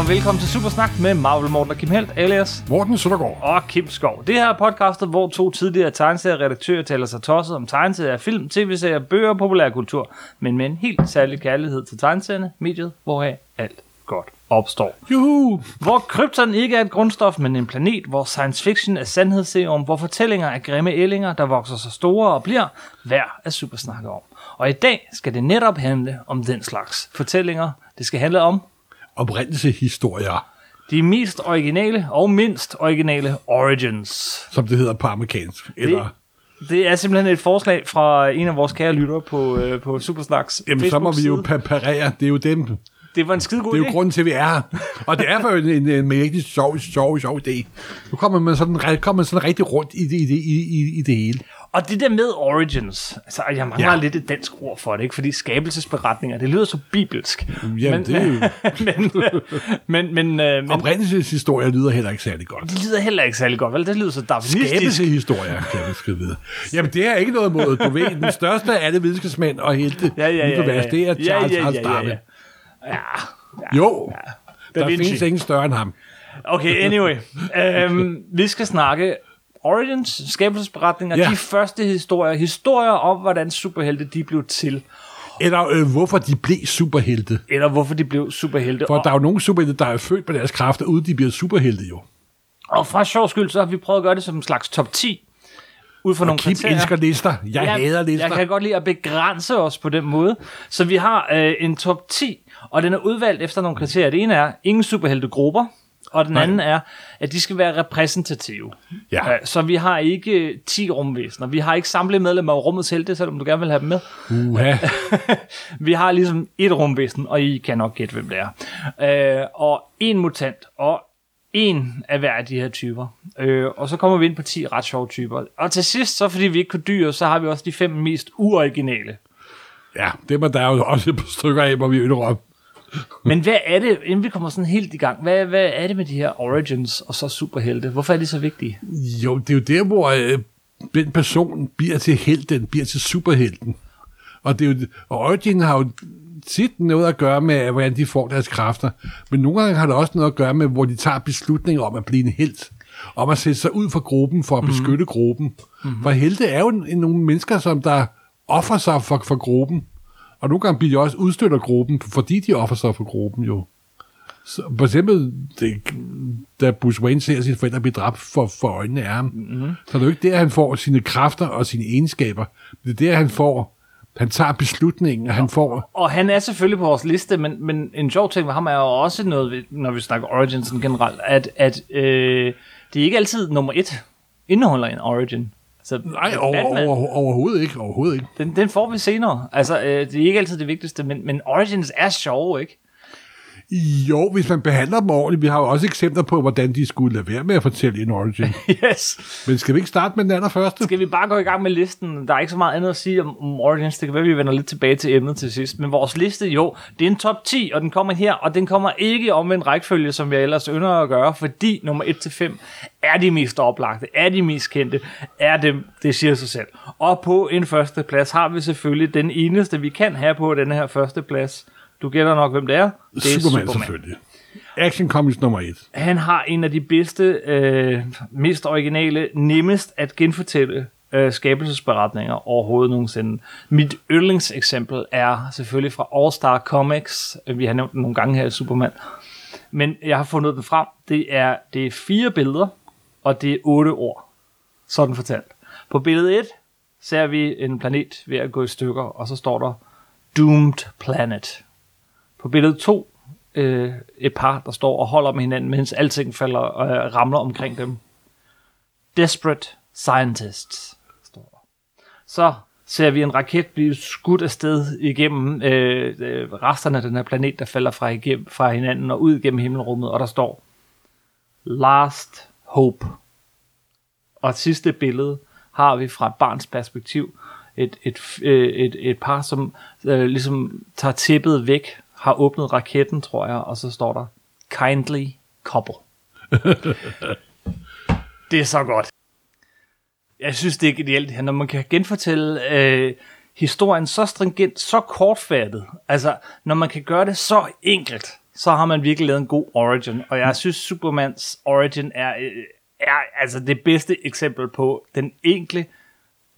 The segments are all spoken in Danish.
og velkommen til Supersnak med Marvel Morten og Kim Helt, alias Morten Søndergaard. og Kim Skov. Det her er podcastet, hvor to tidligere tegneserieredaktører taler sig tosset om tegneserier, film, tv-serier, bøger og populærkultur, men med en helt særlig kærlighed til tegneserierne, mediet, hvoraf alt godt opstår. Juhu! Hvor krypton ikke er et grundstof, men en planet, hvor science fiction er sandhedsserum, hvor fortællinger er grimme ællinger, der vokser så store og bliver værd at supersnakke om. Og i dag skal det netop handle om den slags fortællinger. Det skal handle om Oprindelseshistorier, de mest originale og mindst originale origins. som det hedder på amerikansk. Eller, Det er simpelthen et forslag fra en af vores kære lyttere på, øh, på Supersnacks jamen, så må vi jo parere. Det er jo dem. Det Det var en skide god er jo idé. grunden til, at vi er her. Og det er for en, en, en rigtig sjov, sjov, sjov idé. Nu kommer man sådan, kommer man sådan rigtig rundt i det, i, det, i, i, i det hele. Og det der med origins, altså jeg mangler ja. Ja. lidt et dansk ord for det, ikke? fordi skabelsesberetninger, det lyder så bibelsk. Jamen, det er jo... men, men, men, øh, men Oprindelseshistorier lyder heller ikke særlig godt. det lyder heller ikke særlig godt, vel? Det lyder så darwinistisk. Skabelseshistorier, kan vi skrive videre. Jamen, det er ikke noget mod, du ved, den største af alle videnskabsmænd og helte Ja, ja, ja, ja. vers, det er Ja, Charles ja, ja, Hans ja, Darwin. ja. Ja, ja. Jo, Da der findes ingen større end ham. Okay, anyway. øhm, vi skal snakke origins, skabelsesberetninger, ja. De første historier, historier om, hvordan superhelte de blev til, Eller øh, hvorfor de blev superhelte. eller hvorfor de blev superhelte. For Og, der er jo nogle superhelte, der er født med deres kræfter, uden de bliver superhelte jo. og fra sjov skyld, så har vi prøvet at gøre det som en slags top 10, ud fra nogle Kim kriterier. elsker lister. Jeg Ja, hader lister. Jeg kan godt lide at begrænse os på den måde. Så vi har øh, en top 10, og den er udvalgt efter nogle kriterier. Det ene er ingen superheltegrupper, og den Nej. anden er, at de skal være repræsentative. Ja. Øh, Så vi har ikke 10 rumvæsener. Vi har ikke samlet medlemmer af rummets helte, selvom du gerne vil have dem med. Uha. Vi har ligesom et rumvæsen, og I kan nok gætte, hvem det er. Øh, og en mutant, og en af hver af de her typer. Øh, og så kommer vi ind på 10 ret sjove typer. Og til sidst, så fordi vi ikke kunne dyre, så har vi også de fem mest uoriginale. Ja, det var der jo også et par stykker af, hvor vi indrømme. Men hvad er det, inden vi kommer sådan helt i gang, hvad, hvad er det med de her origins og så superhelte? Hvorfor er de så vigtige? Jo, det er jo der, hvor øh, den person bliver til helten, bliver til superhelten. Og, det er jo, og Origin har jo tit noget at gøre med, hvordan de får deres kræfter. Men nogle gange har det også noget at gøre med, hvor de tager beslutninger om at blive en helt. Om at sætte sig ud for gruppen for at beskytte mm-hmm. gruppen. Mm-hmm. For helte er jo nogle mennesker, som der offer sig for, for gruppen. Og nogle gange bliver de også udstødt af gruppen, fordi de offer sig for gruppen jo. Så, for eksempel, det, da Bruce Wayne ser sine forældre blive dræbt for, for øjnene af ham, mm-hmm. så er det jo ikke der, han får sine kræfter og sine egenskaber. Det er der, han får, han tager beslutningen, og han får, Og han er selvfølgelig på vores liste, men, men en sjov ting ved ham er jo også noget, når vi snakker origins sådan generelt, at, at øh, det er ikke altid nummer et indeholder en origin. Altså, nej, over, Batman, over, overhovedet ikke, overhovedet ikke. Den, den får vi senere. Altså, øh, det er ikke altid det vigtigste, men, men origins er sjove, ikke? Jo, hvis man behandler dem ordentligt, vi har jo også eksempler på, hvordan de skulle lade være med at fortælle en origin. Yes. Men skal vi ikke starte med den allerførste? Skal vi bare gå i gang med listen? Der er ikke så meget andet at sige om, om Origins. Det kan være, vi vender lidt tilbage til emnet til sidst. Men vores liste, jo, det er en top 10, og den kommer her. Og den kommer ikke om en rækkefølge, som jeg ellers ynder at gøre, fordi nummer 1-5 er de mest oplagte, er de mest kendte, er dem, det siger sig selv. Og på en første plads har vi selvfølgelig den eneste, vi kan have på den her første plads. Du gætter nok, hvem det er. Det er Superman, Superman selvfølgelig. Action Comics nummer et. han har en af de bedste, øh, mest originale, nemmest at genfortælle øh, skabelsesberetninger overhovedet nogensinde. Mit yndlingseksempel er selvfølgelig fra All Star Comics. Vi har nævnt den nogle gange her i Superman. Men jeg har fundet den frem. Det er, det er fire billeder, og det er otte ord. Sådan fortalt. På billede 1 ser vi en planet ved at gå i stykker, og så står der Doomed Planet. På billede 2 øh, et par, der står og holder med hinanden, mens alting falder og øh, ramler omkring dem. Desperate Scientists, står der. Så ser vi en raket blive skudt afsted igennem øh, øh, resterne af den her planet, der falder fra, igennem, fra hinanden og ud igennem himmelrummet, og der står Last Hope. Og sidste billede har vi fra et barns perspektiv. Et, et, øh, et, et par, som øh, ligesom tager tæppet væk, har åbnet raketten, tror jeg, og så står der Kindly Couple. det er så godt. Jeg synes, det er genialt, her, når man kan genfortælle øh, historien så stringent, så kortfattet. Altså, når man kan gøre det så enkelt, så har man virkelig lavet en god origin. Og jeg synes, Supermans origin er, øh, er altså det bedste eksempel på den enkle,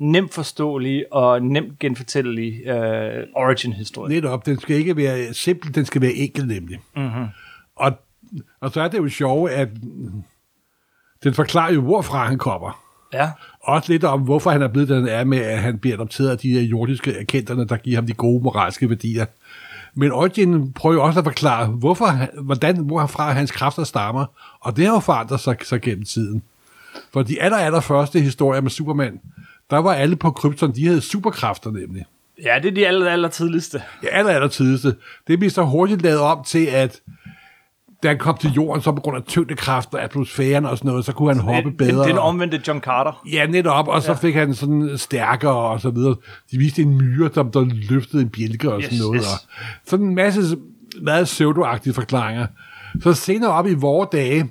nemt forståelige og nemt genfortællelige øh, origin-historie. Netop, den skal ikke være simpel, den skal være enkel nemlig. Mm-hmm. Og, og så er det jo sjovt, at den forklarer jo, hvorfra han kommer. Ja. Også lidt om, hvorfor han er blevet den er med, at han bliver adopteret af de her jordiske erkenderne, der giver ham de gode moralske værdier. Men Origin prøver jo også at forklare, hvorfor, hvordan, hvorfra hans kræfter stammer. Og det har jo forandret sig, sig gennem tiden. For de aller, aller første historier med Superman, der var alle på Krypton, de havde superkræfter nemlig. ja, det er de aller, aller tidligste. Ja, aller, aller tidligste. Det blev så hurtigt lavet om til, at da han kom til jorden, så på grund af tyngdekraft og atmosfæren og sådan noget, så kunne han hoppe Det, bedre. det, den omvendte John Carter. Ja, netop, og så ja. fik han sådan stærkere og så videre. De viste en myre, der, der løftede en bjælke og Yes, sådan noget. yes. Og sådan en masse meget pseudoagtige forklaringer. Så senere op i vore dage,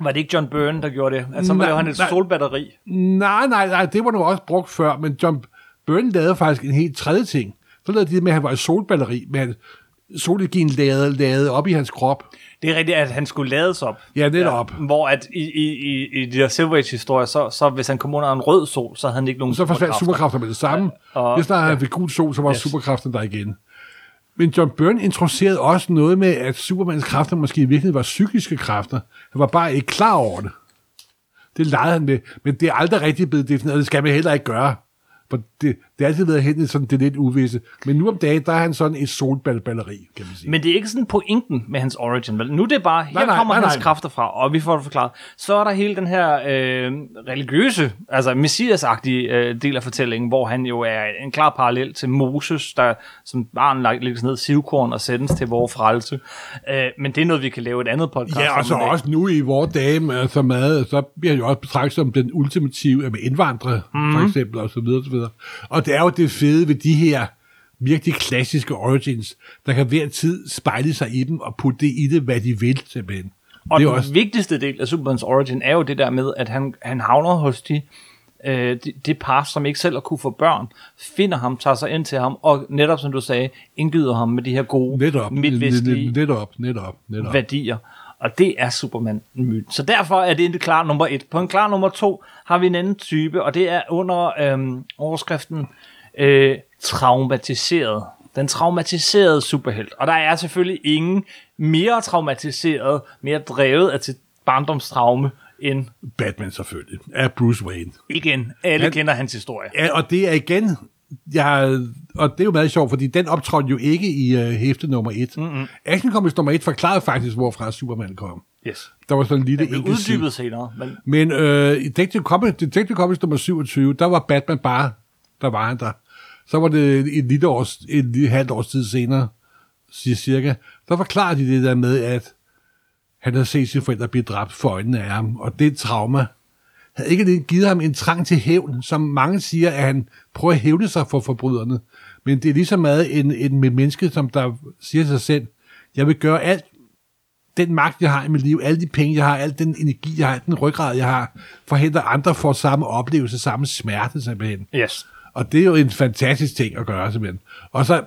Var det ikke John Byrne, der gjorde det? Altså, så Nej, lavede han et nej. solbatteri. nej, nej, nej, det var nu også brugt før, men John Byrne lavede faktisk en helt tredje ting. Så lavede de det med, at han var et solbatteri, at solenergien lavede, lavede op i hans krop. Det er rigtigt, at han skulle lades op. Ja, netop. Ja, hvor at i, i, i, i de der Silver Age-historier, så, så hvis han kom under en rød sol, så havde han ikke nogen Så forsvandt superkræfter. med det samme. Ja, og- Hvis der han fik gul sol, så var yes. superkraften der igen. Men John Byrne introducerede også noget med, at Supermans kræfter måske i virkeligheden var psykiske kræfter. Han var bare ikke klar over det. Det legede han med, men det er aldrig rigtig blevet defineret, og det skal man heller ikke gøre. For det, det har altid været hen i sådan det lidt uvisse. Men nu om dagen, der er han sådan et solballeri, kan man sige. Men det er ikke sådan pointen med hans origin, vel? Nu er det bare, her Nej, nej, kommer nej, hans nej. kræfter fra, og vi får det forklaret. Så er der hele den her øh, religiøse, altså messias-agtige øh, del af fortællingen, hvor han jo er en klar parallel til Moses, der som barn lægges ned sivkorn og sendes til vores frelse. Øh, men det er noget, vi kan lave et andet podcast Ja, og så også nu i vores dage, med så, meget, så bliver han jo også betragtet som den ultimative med indvandrere, mm. Mhm. for eksempel, og så videre, og så videre. Og det er jo det fede ved de her virkelig klassiske origins, der kan hver tid spejle sig i dem og putte det i det, hvad de vil, simpelthen. Og det er den også, vigtigste del af Supermans origin er jo det der med, at han, han havner hos de, øh, de, det par, som ikke selv har kunne få børn, finder ham, tager sig ind til ham, og netop som du sagde, indgyder ham med de her gode netop, midtvestlige netop, netop, netop. værdier. Og det er Superman myten. Så derfor er det en klar nummer et. På en klar nummer to har vi en anden type, og det er under øhm, overskriften øh, traumatiseret. Den traumatiserede superhelt. Og der er selvfølgelig ingen mere traumatiseret, mere drevet af til barndomstraume end Batman selvfølgelig, er Bruce Wayne. igen. Alle Han- kender hans historie. Ja, og det er igen, jeg, og det er jo meget sjovt, fordi den optrådte jo ikke i uh, hæfte nummer et. Mm-hmm. Action Comics nummer et forklarede faktisk, hvorfra Superman kom. Yes. Der var sådan en lille enkelt uddybet senere, men Men øh, i Detective Comics, Detective Comics nummer 27, der var Batman bare, der var han der. Så var det et lille års, et lille halvt års tid senere, cirka, så forklarer de det der med, at han havde set sine forældre blive dræbt for øjnene af ham, og det trauma havde ikke det givet ham en trang til hævn, som mange siger, at han prøver at hævne sig for forbryderne. Men det er lige så meget en, en, en menneske, som der siger sig selv, jeg vil gøre alt, den magt, jeg har i mit liv, alle de penge, jeg har, al den energi, jeg har, den ryggrad, jeg har, forhindrer andre for samme oplevelse, samme smerte simpelthen. yes. Og det er jo en fantastisk ting at gøre simpelthen. Og så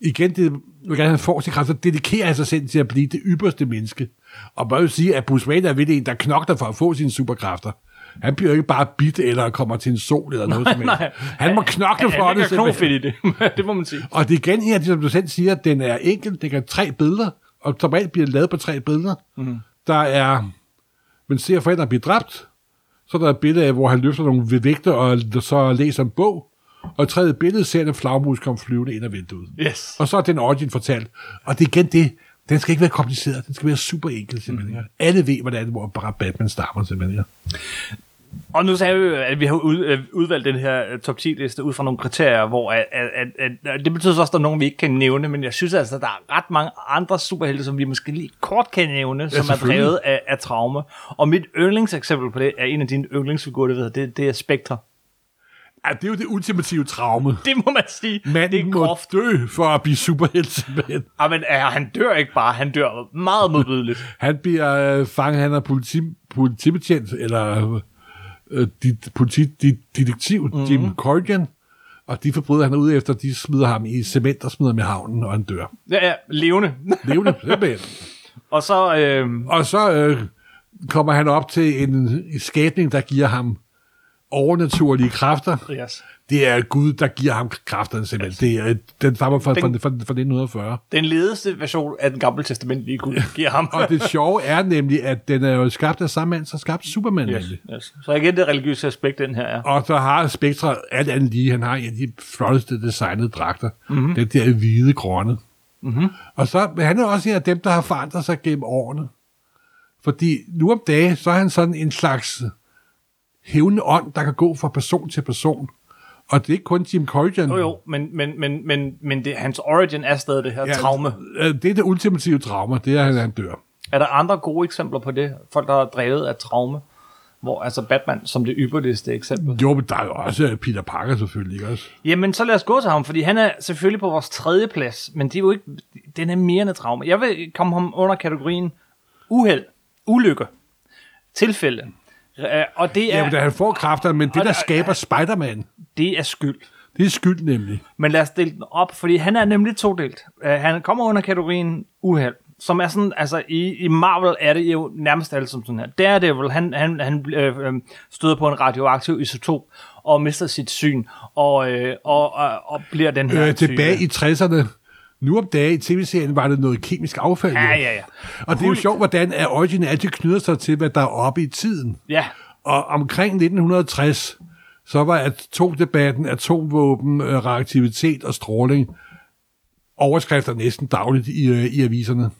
igen, det, hvordan han får sin kraft, så dedikerer han sig selv til at blive det ypperste menneske. Og man vil sige, at Bruce Wayne er ved en, der knokler for at få sine superkræfter. Han bliver jo ikke bare bit eller kommer til en sol eller noget som helst. nej. Han må knokle for Han det er simpelthen. knofedt i det. det må man sige. Og det er igen her, som du selv siger, den er enkel, det kan tre billeder, og som regel bliver lavet på tre billeder. Mm. Der er, man ser forældre blive dræbt, så er der et billede af, hvor han løfter nogle vægter, og så læser en bog, og tredje billede ser en flagmus komme flyvende ind ad vinduet. Yes. Og så er den origin fortalt. Og det er igen det, den skal ikke være kompliceret, den skal være super enkel simpelthen. Mm. Alle ved, hvordan hvor bare Batman stammer simpelthen. Og nu sagde vi jo, at vi har øh, udvalgt den her øh, top 10 liste ud fra nogle kriterier, hvor at, at, at, at, det betyder så også, at der er nogen, vi ikke kan nævne, men jeg synes altså, at der er ret mange andre superhelte, som vi måske lige kort kan nævne, som er selvfølgelig. drevet af, af traume. Og mit yndlingseksempel på det er en af dine yndlingsfigurer, det, det, det er Spectre. Ja, det er jo det ultimative traume. Det må man sige. det Manden er må groft. dø for at blive superhelt simpelthen. Ja, men øh, han dør ikke bare, han dør meget modbydeligt. Han bliver øh, fanget, han er politi, politibetjent, eller øh, dit, politi, dit, detektiv, mm-hmm. Jim Corrigan, Og de forbrydere, han er ude efter, de smider ham i cement og smider ham i havnen, og han dør. Ja, ja, levende. Levende, simpelthen. og så, øh, Og så øh, kommer han op til en, skabning, der giver ham overnaturlige kræfter. yes. Det er Gud, der giver ham kræfterne simpelthen. Det er, den stammer fra, fra, fra, fra 1940. den ledeste version af den gamle testament, vi kunne give ham. Og det sjove er nemlig, at den er jo skabt af samme mand, som skabte Superman. yes, Yes. yes. Så igen det religiøse aspekt, den her er. Og så har Spectre alt andet lige, han har en af de flotteste designede dragter. Mm-hmm. Den der hvide grønne. Mm-hmm. Og så han er også en af dem, der har forandret sig gennem årene. Fordi nu om dagen, så er han sådan en slags hævende ånd, der kan gå fra person til person. Og det er ikke kun Jim Corrigan. Jo, jo, men, men, men, men, men det, hans origin er stadig det her ja, traume. øh, Det er det ultimative traume, det er, at han dør. Er der andre gode eksempler på det? Folk, der er drevet af traume? Hvor altså Batman som det ypperligste eksempel. Jo, men der er jo også Peter Parker selvfølgelig, ikke også? Jamen, så lad os gå til ham, fordi han er selvfølgelig på vores tredje plads, men det er jo ikke, den er mere end et traume. Jeg vil komme ham under kategorien uheld, ulykke, tilfælde. Øh, Og det er, Ja, men da han får kræfter, men det, der der- skaber Spider-Man, det er skyld. det er skyld nemlig. Men lad os dele den op, fordi han er nemlig todelt. Uh, han kommer under kategorien uheld, som er sådan, altså i, i Marvel er det jo nærmest alt som sådan her. Daredevil, han, han, han øh, øh, støder på en radioaktiv isotop og mister sit syn, og, øh, og, og, og bliver den her Øh, tilbage i 60'erne, nu om dagen i tv-serien, var det noget kemisk affald. Ja, ja, ja. Og det er jo sjovt, hvordan at Origin altid knyder sig til, hvad der er oppe i tiden. Ja, Og omkring 1960, så var atomdebatten, atomvåben, øh, reaktivitet og stråling overskrifter næsten dagligt i, øh, i aviserne.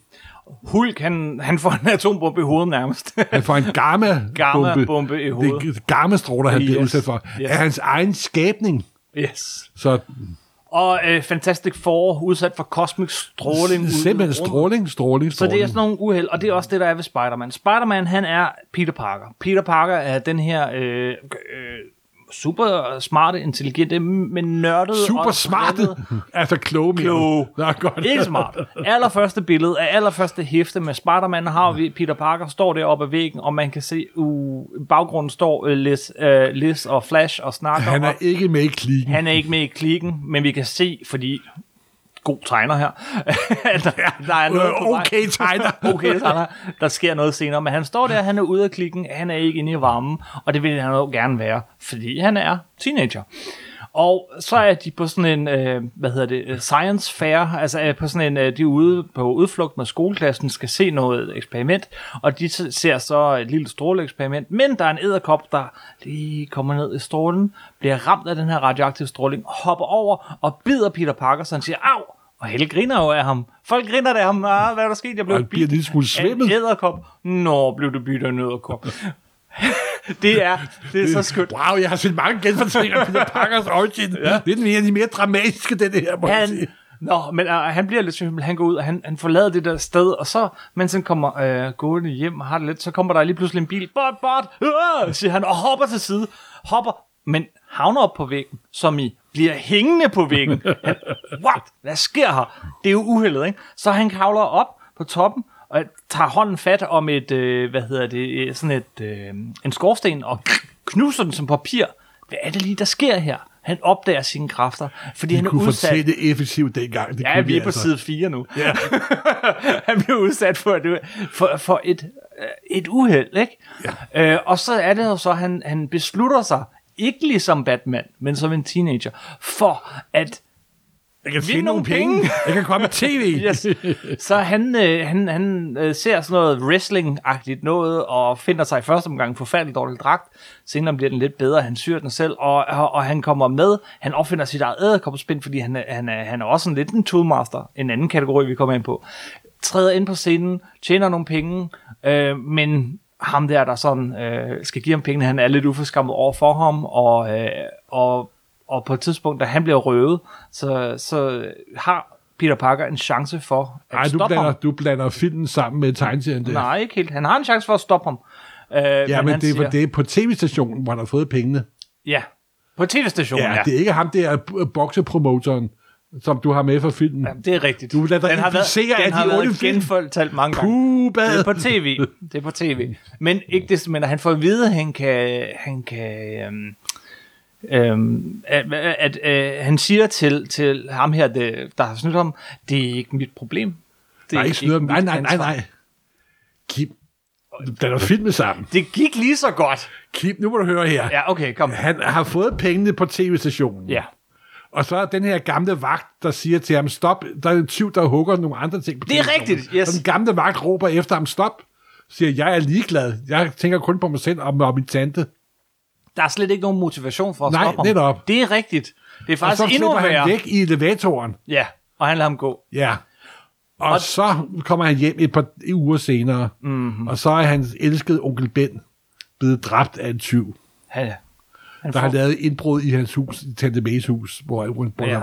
Hulk, han, han får en atombombe i hovedet nærmest. Han får en gamma-bombe. Gamma-bombe i hovedet. Det er gamma-stråler, han yes. bliver udsat for. Yes. Af hans egen skabning. yes. Så Og øh, Fantastic Four, udsat for kosmisk stråling. simpelthen rummet. stråling, stråling, Så stråling. det er sådan nogle uheld, og det er også det, der er ved Spider-Man. Spider-Man, han er Peter Parker. Peter Parker er den her øh, øh, super smarte, intelligente, men nørdede Super smarte. altså kloge. Kloge. Nå, godt. Ikke smart. Allerførste billede af allerførste hæfte med Spider-Man har vi Peter Parker står deroppe ad væggen, og man kan se, uh, baggrunden står uh, Liz, uh, Liz og Flash og snakker. Han er og ikke med i klikken. han er ikke med i klikken, men vi kan se, fordi god tegner her, der, der er noget på vej. Okay, tegner. okay, så der, sker noget senere. Men han står der, han er ude af klikken, han er ikke inde i varmen, og det vil han jo gerne være, fordi han er teenager. Og så er de på sådan en, øh, hvad hedder det, øh, science fair, altså er på sådan en, øh, de er ude på udflugt med skoleklassen, skal se noget eksperiment, og de ser så et lille stråleeksperiment, men der er en æderkop, der lige kommer ned i strålen, bliver ramt af den her radioaktive stråling, hopper over og bider Peter Parker, så han siger, au, og Helle griner jo af ham. Folk griner af ham. Ah, hvad er der sket? Jeg blev han bliver en lille smule af en svimmel. æderkop. Nå, blev du bidt af en æderkop. det er, det er så skønt. Wow, jeg har set mange genfortællinger af Peter Parkers Origin. ja. Det er en af de mere dramatiske, den her, må jeg sige. Han, Nå, men uh, han bliver lidt svimmel. Han går ud, og han, han forlader det der sted, og så, mens han kommer uh, gående hjem og har det lidt, så kommer der lige pludselig en bil. Bot, bot, uh, siger han, og hopper til side. Hopper, men havner op på væggen, som i bliver hængende på væggen. Han, what? Hvad sker her? Det er jo uheldet, ikke? Så han kravler op på toppen, og tager hånden fat om et, øh, hvad hedder det, øh, sådan et, øh, en skorsten, og knuser den som papir. Hvad er det lige, der sker her? Han opdager sine kræfter, fordi De han er kunne udsat. fortælle det effektivt dengang. Det Ja, kunne vi er på altså. side 4 nu. Ja. han bliver udsat for et, for, for et, øh, et uheld, ikke? Ja. Øh, og så er det jo så, at han, han beslutter sig, ikke ligesom Batman, men som en teenager, for at Jeg kan finde nogle penge. penge. Jeg kan komme med tv. Yes. Så han, øh, han, han øh, ser sådan noget wrestling-agtigt noget, og finder sig i første omgang en forfærdelig dårlig dragt. Senere bliver den lidt bedre, han syr den selv, og, og, og han kommer med. Han opfinder sit eget æderkopspind, fordi han, han, er, han er også en lidt en toolmaster, en anden kategori, vi kommer ind på. Træder ind på scenen, tjener nogle penge, øh, men ham der, der sådan øh, skal give ham pengene, han er lidt uforskammet over for ham, og, øh, og, og på et tidspunkt, da han bliver røvet, så, så har Peter Parker en chance for at Nej, du stoppe blander, ham. du blander filmen sammen med tegneserien. Nej, ikke helt. Han har en chance for at stoppe ham. Øh, Ja, men, han det, er, siger, det er på tv-stationen, hvor han har fået pengene. Ja, på tv-stationen, Ja, ja. det er ikke ham der b- boksepromotoren, som du har med fra filmen. ja. Det er rigtigt. Du lader dig den har været, inficere af den har de været film. genfortalt mange gange. Puh, Det er på tv. Det er på tv. Men ikke det, men han får at vide, at han kan, han kan, øhm, Øhm, at, at, at han siger til, til ham her, det, der har snydt ham, det er ikke mit problem. Det Nej, ikke snyder. Nej, nej, nej, ansvar." nej. Kim, den er filmet sammen. Det gik lige så godt. Kim, nu må du høre her. Ja, okay, kom. Han har fået pengene på tv-stationen. Ja. Og så er den her gamle vagt, der siger til ham, stop, der er en tyv, der hugger nogle andre ting på Det er telefonen. rigtigt, yes. Og den gamle vagt råber efter ham, stop, siger, jeg er ligeglad. Jeg tænker kun på mig selv og, og min tante. Der er slet ikke nogen motivation for at Nej, stoppe ham. netop. Det er rigtigt. Det er Og faktisk så endnu værre. han væk i elevatoren. Ja, og han lader ham gå. Ja. Og, og så kommer han hjem et par uger senere, Mhm. mm-hmm. og så er hans elskede onkel Ben blevet dræbt af en tyv, Han, han der får, har lavet indbrud i hans hus, i Tante Mays hus, hvor han bor. Ja.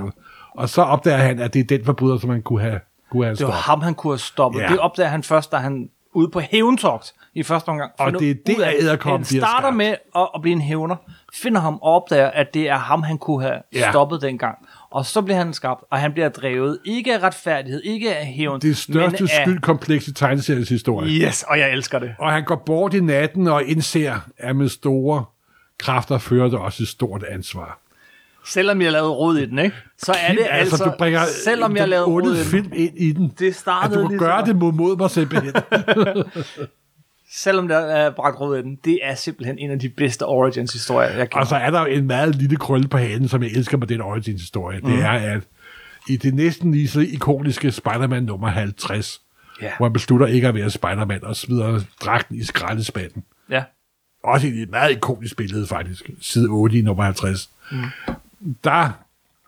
Og så opdager han, at det er den forbryder, som han kunne have, kunne have det var stoppet. ham, han kunne have stoppet. Ja. Det opdager han først, da han ude på hævntogt i første omgang. Og det er det, at edderkoppen Han starter med at, at blive en hævner, finder ham og opdager, at det er ham, han kunne have Ja. stoppet dengang. Og så bliver han skabt, og han bliver drevet ikke af retfærdighed, ikke af hævn, Det største men af... skyldkompleks i tegneseriens historie. Yes, og jeg elsker det. Og han går bort i natten og indser, at med store kræfter fører det også et stort ansvar. Selvom jeg lavede rod i den, ikke? Så er det altså, du bringer selvom jeg lavede rod i den, film ind i den. det At startede du kan lige gøre det mod, mod mig simpelthen. selvom der er bragt rod i den, det er simpelthen en af de bedste Origins-historier, jeg Og kender. så er der jo en meget lille krølle på hanen, som jeg elsker med den Origins-historie. Mm. Det er, at i det næsten lige så ikoniske Spider-Man nummer 50, Ja. hvor han beslutter ikke at være Spider-Man og smider dragten i skraldespanden. Ja. Også et meget ikonisk billede faktisk, side 8 i nummer 50. Mm. Der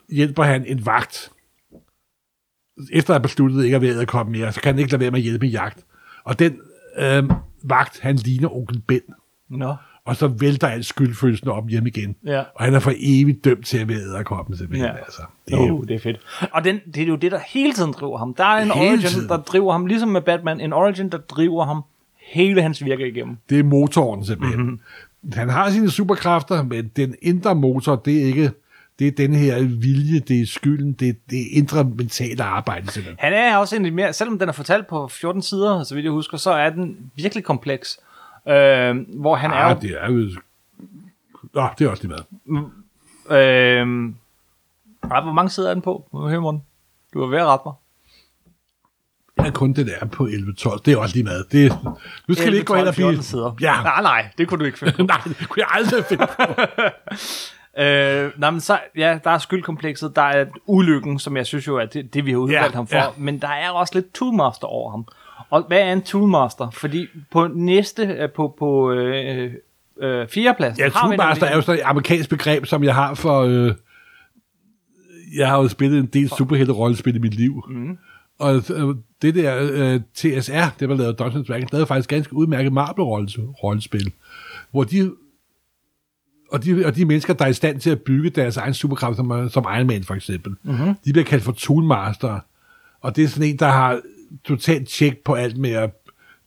hjælper han en vagt. Efter at have besluttet ikke at være komme mere, så kan han ikke lade være med at hjælpe i jagt. Og den øh, vagt, han ligner onkel Ben. Nå. Og så vælter alt skyldfølelsen op hjem igen. Ja. Og han er for evigt dømt til at være æderkoppen, simpelthen. Ja. Altså, det er jo, Uh, det er fedt. Og den, det er jo det, der hele tiden driver ham. Der er en Hele origin, tiden. der driver ham, ligesom med Batman, en origin, der driver ham hele hans virke igennem. det er motoren, simpelthen. Mhm. Mm-hmm. Han har sine superkræfter, men den indre motor, det er ikke... Det er den her vilje, det er skylden, det er det indre mentale arbejde, simpelthen. Han er også en lidt mere, selvom den er fortalt på 14 sider, så vidt jeg husker, så er den virkelig kompleks. Øh, hvor han er Ah, jo, det er jo... Nå, det er også lige med. øh, ej, hvor mange sider er den på? Høre, Morten? Du er ved at rette mig. Er kun det der på 11-12. Det er også lige med. Det, nu skal vi ikke gå hen og 14 blive... sider. Ja. Nej, nej, det kunne du ikke finde. Nej, det kunne jeg aldrig finde på. Øh, nej, men så, ja, der er skyldkomplekset, der er ulykken, som jeg synes jo er det, det vi har udvalgt Ja, ham for, ja. men der er også lidt Toolmaster over ham. Og hvad er en Toolmaster? Fordi på næste, øh, på, på øh, øh, fjerdepladsen, Ja, Toolmaster er jo sådan et amerikansk begreb, som jeg har for... Øh, jeg har jo spillet en del superhelte-rollespil i mit liv. Mm. Og øh, det der øh, TSR, det var lavet Dungeons Dragons, lavede faktisk ganske udmærket Marvel-rollespil, hvor de og de, og de mennesker, der er i stand til at bygge deres egen superkraft, som, som Iron Man for eksempel, mm-hmm. de bliver kaldt for Toolmaster. Og det er sådan en, der har totalt tjek på alt med at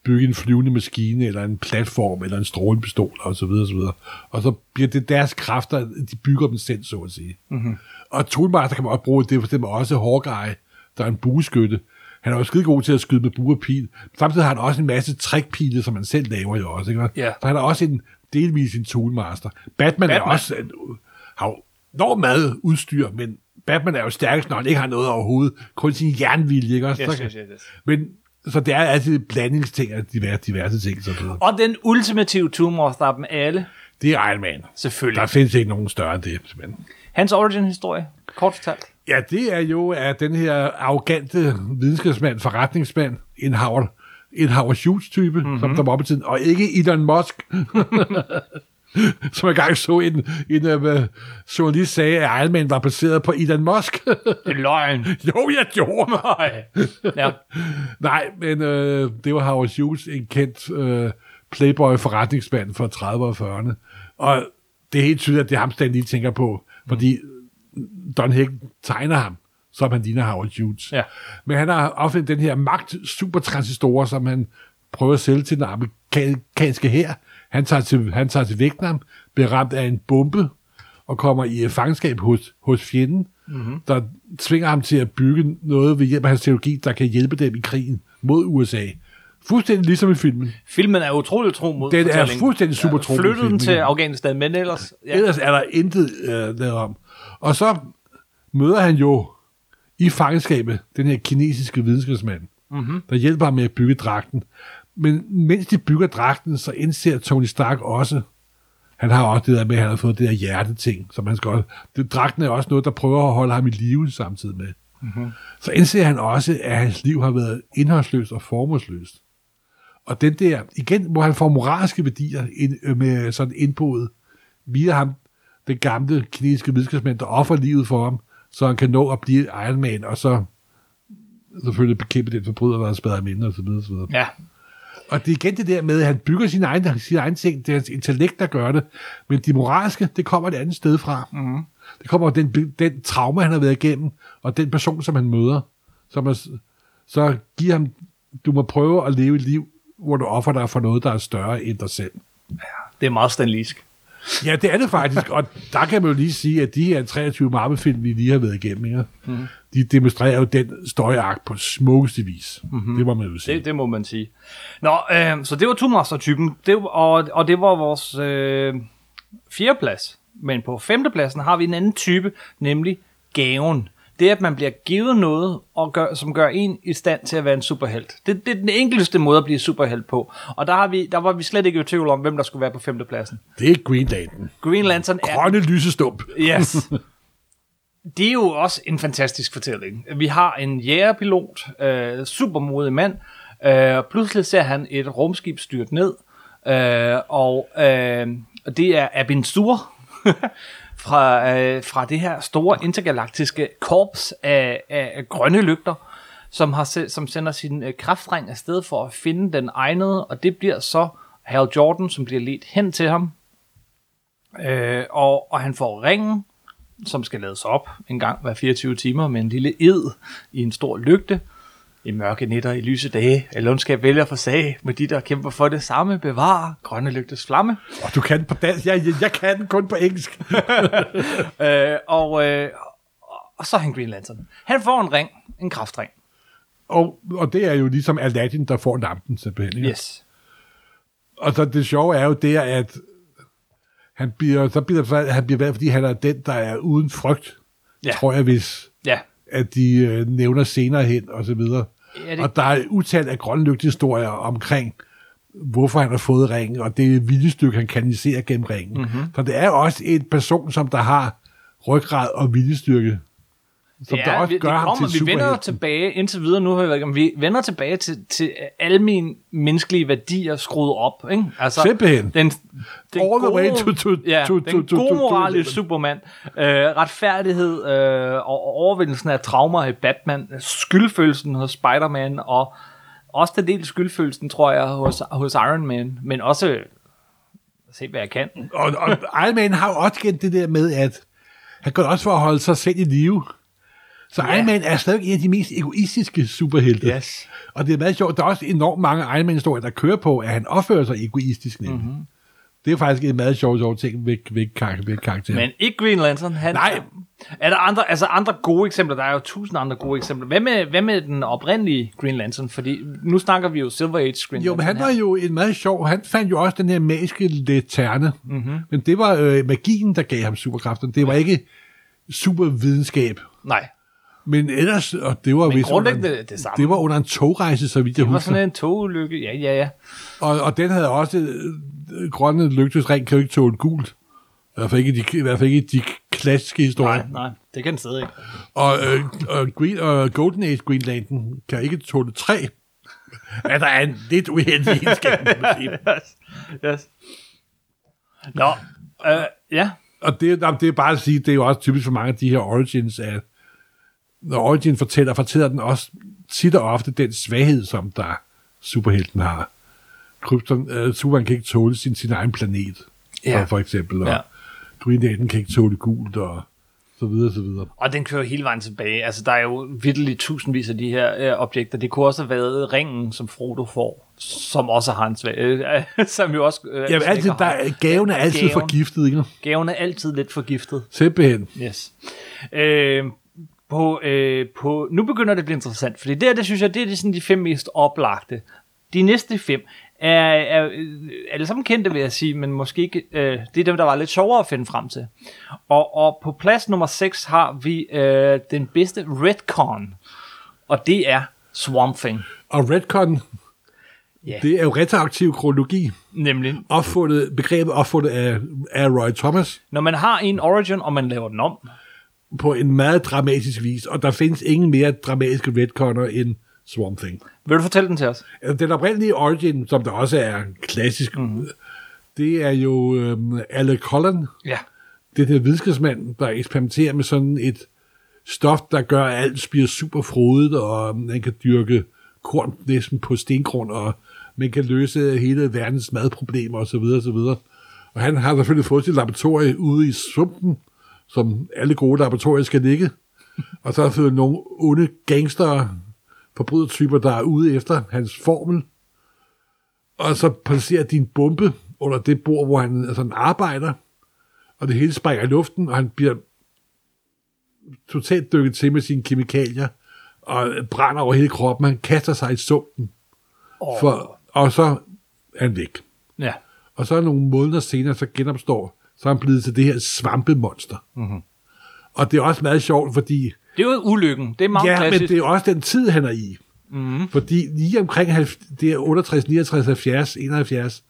bygge en flyvende maskine, eller en platform, eller en strålepistol, og så videre, og så videre. Og så bliver det deres kræfter, de bygger dem selv, så at sige. Mm-hmm. Og Toolmaster kan man også bruge, det er for eksempel også Hawkeye, der er en bueskytte. Han er jo skide god til at skyde med bue og pil. Samtidig har han også en masse trækpile, som han selv laver jo også. Ikke? Ja. Så han er også en delvis en toolmaster. Batman, Batman. er også en, har jo enormt meget udstyr, men Batman er jo stærkest, når han ikke har noget overhovedet. Kun sin jernvilje, ikke også? Yes, yes, yes, yes. Men, så det er altid blandingsting af diverse, diverse ting. Så videre. Og den ultimative Toolmaster af dem alle, det er Iron Man. selvfølgelig. Der findes ikke nogen større end det. Men. Hans origin-historie, kort fortalt. Ja, det er jo af den her arrogante videnskabsmand, forretningsmand, en Howard, en Howard Mhm. mm-hmm. som der var på tiden, og ikke Elon Musk, som jeg gang så en, en uh, journalist sagde, at Iron Man var baseret på Elon Musk. Det er løgn. jo, jeg gjorde. Nej. Ja. Nej, men øh, det var Howard Hughes, en kendt øh, playboy-forretningsmand fra 30'erne og 40'erne. Og det er helt tydeligt, at det er ham, Stan lige tænker på, fordi Don Heck tegner ham, som han ligner Howard Hughes. Ja. Men han har opfundet den her magt-supertransistorer, som han prøver at sælge til den amerikanske her. Han tager til, han tager til Vietnam, bliver ramt af en bombe, og kommer i fangenskab hos, hos fjenden, mm-hmm. der tvinger ham til at bygge noget ved hjælp af hans teknologi, der kan hjælpe dem i krigen mod USA. Fuldstændig ligesom i filmen. Filmen er utrolig tro mod Den er fuldstændig super tro mod Flyttede den til ja. Afghanistan, men ellers... Ja. Ellers er der intet øh, derom. Og så møder han jo i fangenskabet den her kinesiske videnskabsmand, mm-hmm. der hjælper ham med at bygge dragten. Men mens de bygger dragten, så indser Tony Stark også, han har også det der med, at han har fået det der hjerteting, som han skal også, det, dragten er også noget, der prøver at holde ham i live samtidig med. Mm-hmm. Så indser han også, at hans liv har været indholdsløst og formålsløst. Og den der, igen, hvor han får moralske værdier ind, øh, med sådan indboet via ham, den gamle kinesiske videnskabsmand, der offer livet for ham, så han kan nå at blive Iron Man, og så selvfølgelig bekæmpe den forbryder, der har spadet ham og så videre, og så videre. Ja, Og det er igen det der med, at han bygger sin egen, sin egen ting, det er hans intellekt, der gør det, men de moralske, det kommer et andet sted fra. Mm. Det kommer den, den trauma, han har været igennem, og den person, som han møder, som er, så giver ham, du må prøve at leve et liv, hvor du offer dig for noget, der er større end dig selv. det er meget stanlisk. Ja, det er det faktisk, og der kan man jo lige sige, at de her 23 Marvel-film, vi lige har været igennem, ikke? Mm. de demonstrerer jo den støjagt på smukkeste vis. Mm-hmm. Det må man jo sige. Det, det må man sige. Nå, øh, så det var Toolmaster-typen, det, og, og det var vores øh, fjerde plads. Men på femtepladsen har vi en anden type, nemlig gaven. Det at man bliver givet noget, og gør, som gør en i stand til at være en superhelt. Det, det er den enkleste måde at blive superhelt på. Og der, har vi, der var vi slet ikke i tvivl om, hvem der skulle være på femtepladsen. Det er Green Lantern. Green Lantern er Grønne lysestump. Yes. Det er jo også en fantastisk fortælling. Vi har en jægerpilot, øh, supermodig mand. Øh, pludselig ser han et rumskib styrt ned, øh, og øh, og det er Abin Sur fra, øh, fra det her store intergalaktiske korps af, af, grønne lygter, som, har, som sender sin øh, kraftring afsted for at finde den egnede, og det bliver så Hal Jordan, som bliver ledt hen til ham, øh, og, og han får ringen, som skal lades op en gang hver 24 timer med en lille ed i en stor lygte. I mørke nætter, i lyse dage, eller ondskab vælger for sag, med de, der kæmper for det samme, bevarer grønne lygtes flamme. Og du kan den på dansk. Jeg, jeg, jeg kan den kun på engelsk. Øh, og, øh, og så er han Green Lantern. Han får en ring, en kraftring. Og, og det er jo ligesom Aladdin, der får lampen simpelthen. Ikke? Yes. Og så det sjove er jo det, at han bliver, så bliver han bliver valgt, fordi han er den, der er uden frygt. Ja. Tror jeg, hvis Ja. At de øh, nævner senere hen, og så videre. Ja, det- Og der er utalt af grønlygthistorier omkring, hvorfor han har fået ringen, og det et viljestykke, han kanaliserer gennem ringen. Mhm. Mm-hmm. Så det er også en person, som der har ryggrad og viljestyrke, som der også vi, gør det ham kommer, til vi vender tilbage indtil videre nu, har jeg ikke, vi vender tilbage til, til alle mine menneskelige værdier skruet op. Ikke? Altså, Simpelthen. Den, den All the way to- to- ja, to- den to- to- gode to- moral i to- Superman, øh, retfærdighed øh, og overvindelsen af traumer i Batman, skyldfølelsen hos Spider-Man, og også den del skyldfølelsen, tror jeg, hos, hos Iron Man, men også se, hvad jeg kan. Og, og Iron Man har jo også igen det der med, at han gør også for at holde sig selv i live. Så Ja. Iron Man er stadig en af de mest egoistiske superhelte. Yes. Og det er meget sjovt. Der er også enormt mange Iron Man-historier, der kører på, at han opfører sig egoistisk. Mm-hmm. Mhm. Det er faktisk en meget sjov, sjov ting ved, ved, karakter, ved karakter. Men ikke Green Lantern. Han, Nej. Er der andre, altså andre gode eksempler? Der er jo tusind andre gode eksempler. Hvad med, hvad med den oprindelige Green Lantern? Fordi nu snakker vi jo Silver Age Green Jo, men han var her. jo en meget sjov. Han fandt jo også den her magiske leterne. Mhm. Mm-hmm. Men det var øh, magien, der gav ham superkræften. Det var ikke supervidenskab. Nej, Men ellers, og det var men vist under, det, det samme. det var under en togrejse, så vidt jeg det var husker. sådan en togulykke. Ja, ja, ja. Og, og den havde også øh, grønne lygtesring, kan jo ikke tåle gult. I hvert fald ikke de, i hvert fald ikke de klassiske historier. Nej, nej, det kan den stadig ikke. Og, øh, og, Green, og Golden Age Green Lantern kan ikke tåle træ. Ja, der er en lidt uheldig egenskab, yes. yes. Nå, øh, ja. Og det, det er bare at sige, det er jo også typisk for mange af de her origins, at når origin fortæller, fortæller den også tit og ofte den svaghed, som der superhelten har. Krypton, uh, Superman kan ikke tåle sin, sin egen planet, Ja. for, eksempel, og Ja. Green Lantern kan ikke tåle gult, og så videre, så videre. Og den kører hele vejen tilbage. Altså, der er jo vidderligt tusindvis af de her øh, objekter. Det kunne også have været ringen, som Frodo får, som også har en svag... Øh, som jo også... Øh, Jamen, altid, der, er- gaven er altid Gaven. forgiftet, ikke? Gaven er altid lidt forgiftet. Simpelthen. Yes. Øh, på, øh, på, nu begynder det at blive interessant, fordi det her, det synes jeg, det er de, sådan de fem mest oplagte. De næste fem er, er øh, alle sammen kendte, vil jeg sige, men måske ikke, øh, det er dem, der var lidt sjovere at finde frem til. Og, og på plads nummer 6 har vi øh, den bedste retcon, og det er Swamp Thing. Og retcon, Ja. det er jo retroaktiv kronologi, Nemlig, opfundet, begrebet opfundet af, af Roy Thomas når man har en origin, og man laver den om, på en meget dramatisk vis, og der findes ingen mere dramatiske retconner end Swamp Thing. vil du fortælle den til os? Den oprindelige origin, som der også er klassisk, mm. det er jo øhm, Alec Holland, Ja. det der videnskabsmand, der eksperimenterer med sådan et stof, der gør, at alt bliver super frodet, og man kan dyrke korn næsten på stengrund, og man kan løse hele verdens madproblemer osv. osv. Og han har selvfølgelig fået sit laboratorie ude i sumpen, som alle gode laboratorier skal ligge. Og så har fået nogle onde gangster forbrydertyper, der er ude efter hans formel. Og så placerer de en bombe under det bord, hvor han altså, han arbejder og det hele sprænger i luften, og han bliver totalt dykket til med sine kemikalier, og brænder over hele kroppen. Han kaster sig i sumpen, Oh. for, og så er han væk. Ja. Og så nogle måneder senere, så genopstår, så er han blevet til det her svampemonster. Mhm. Mm-hmm. Og det er også meget sjovt, fordi Det er jo ulykken. Det er meget ja, klassisk. men det er også den tid, han er i. Mm-hmm. Fordi lige omkring det er 68, 69, 70, 71,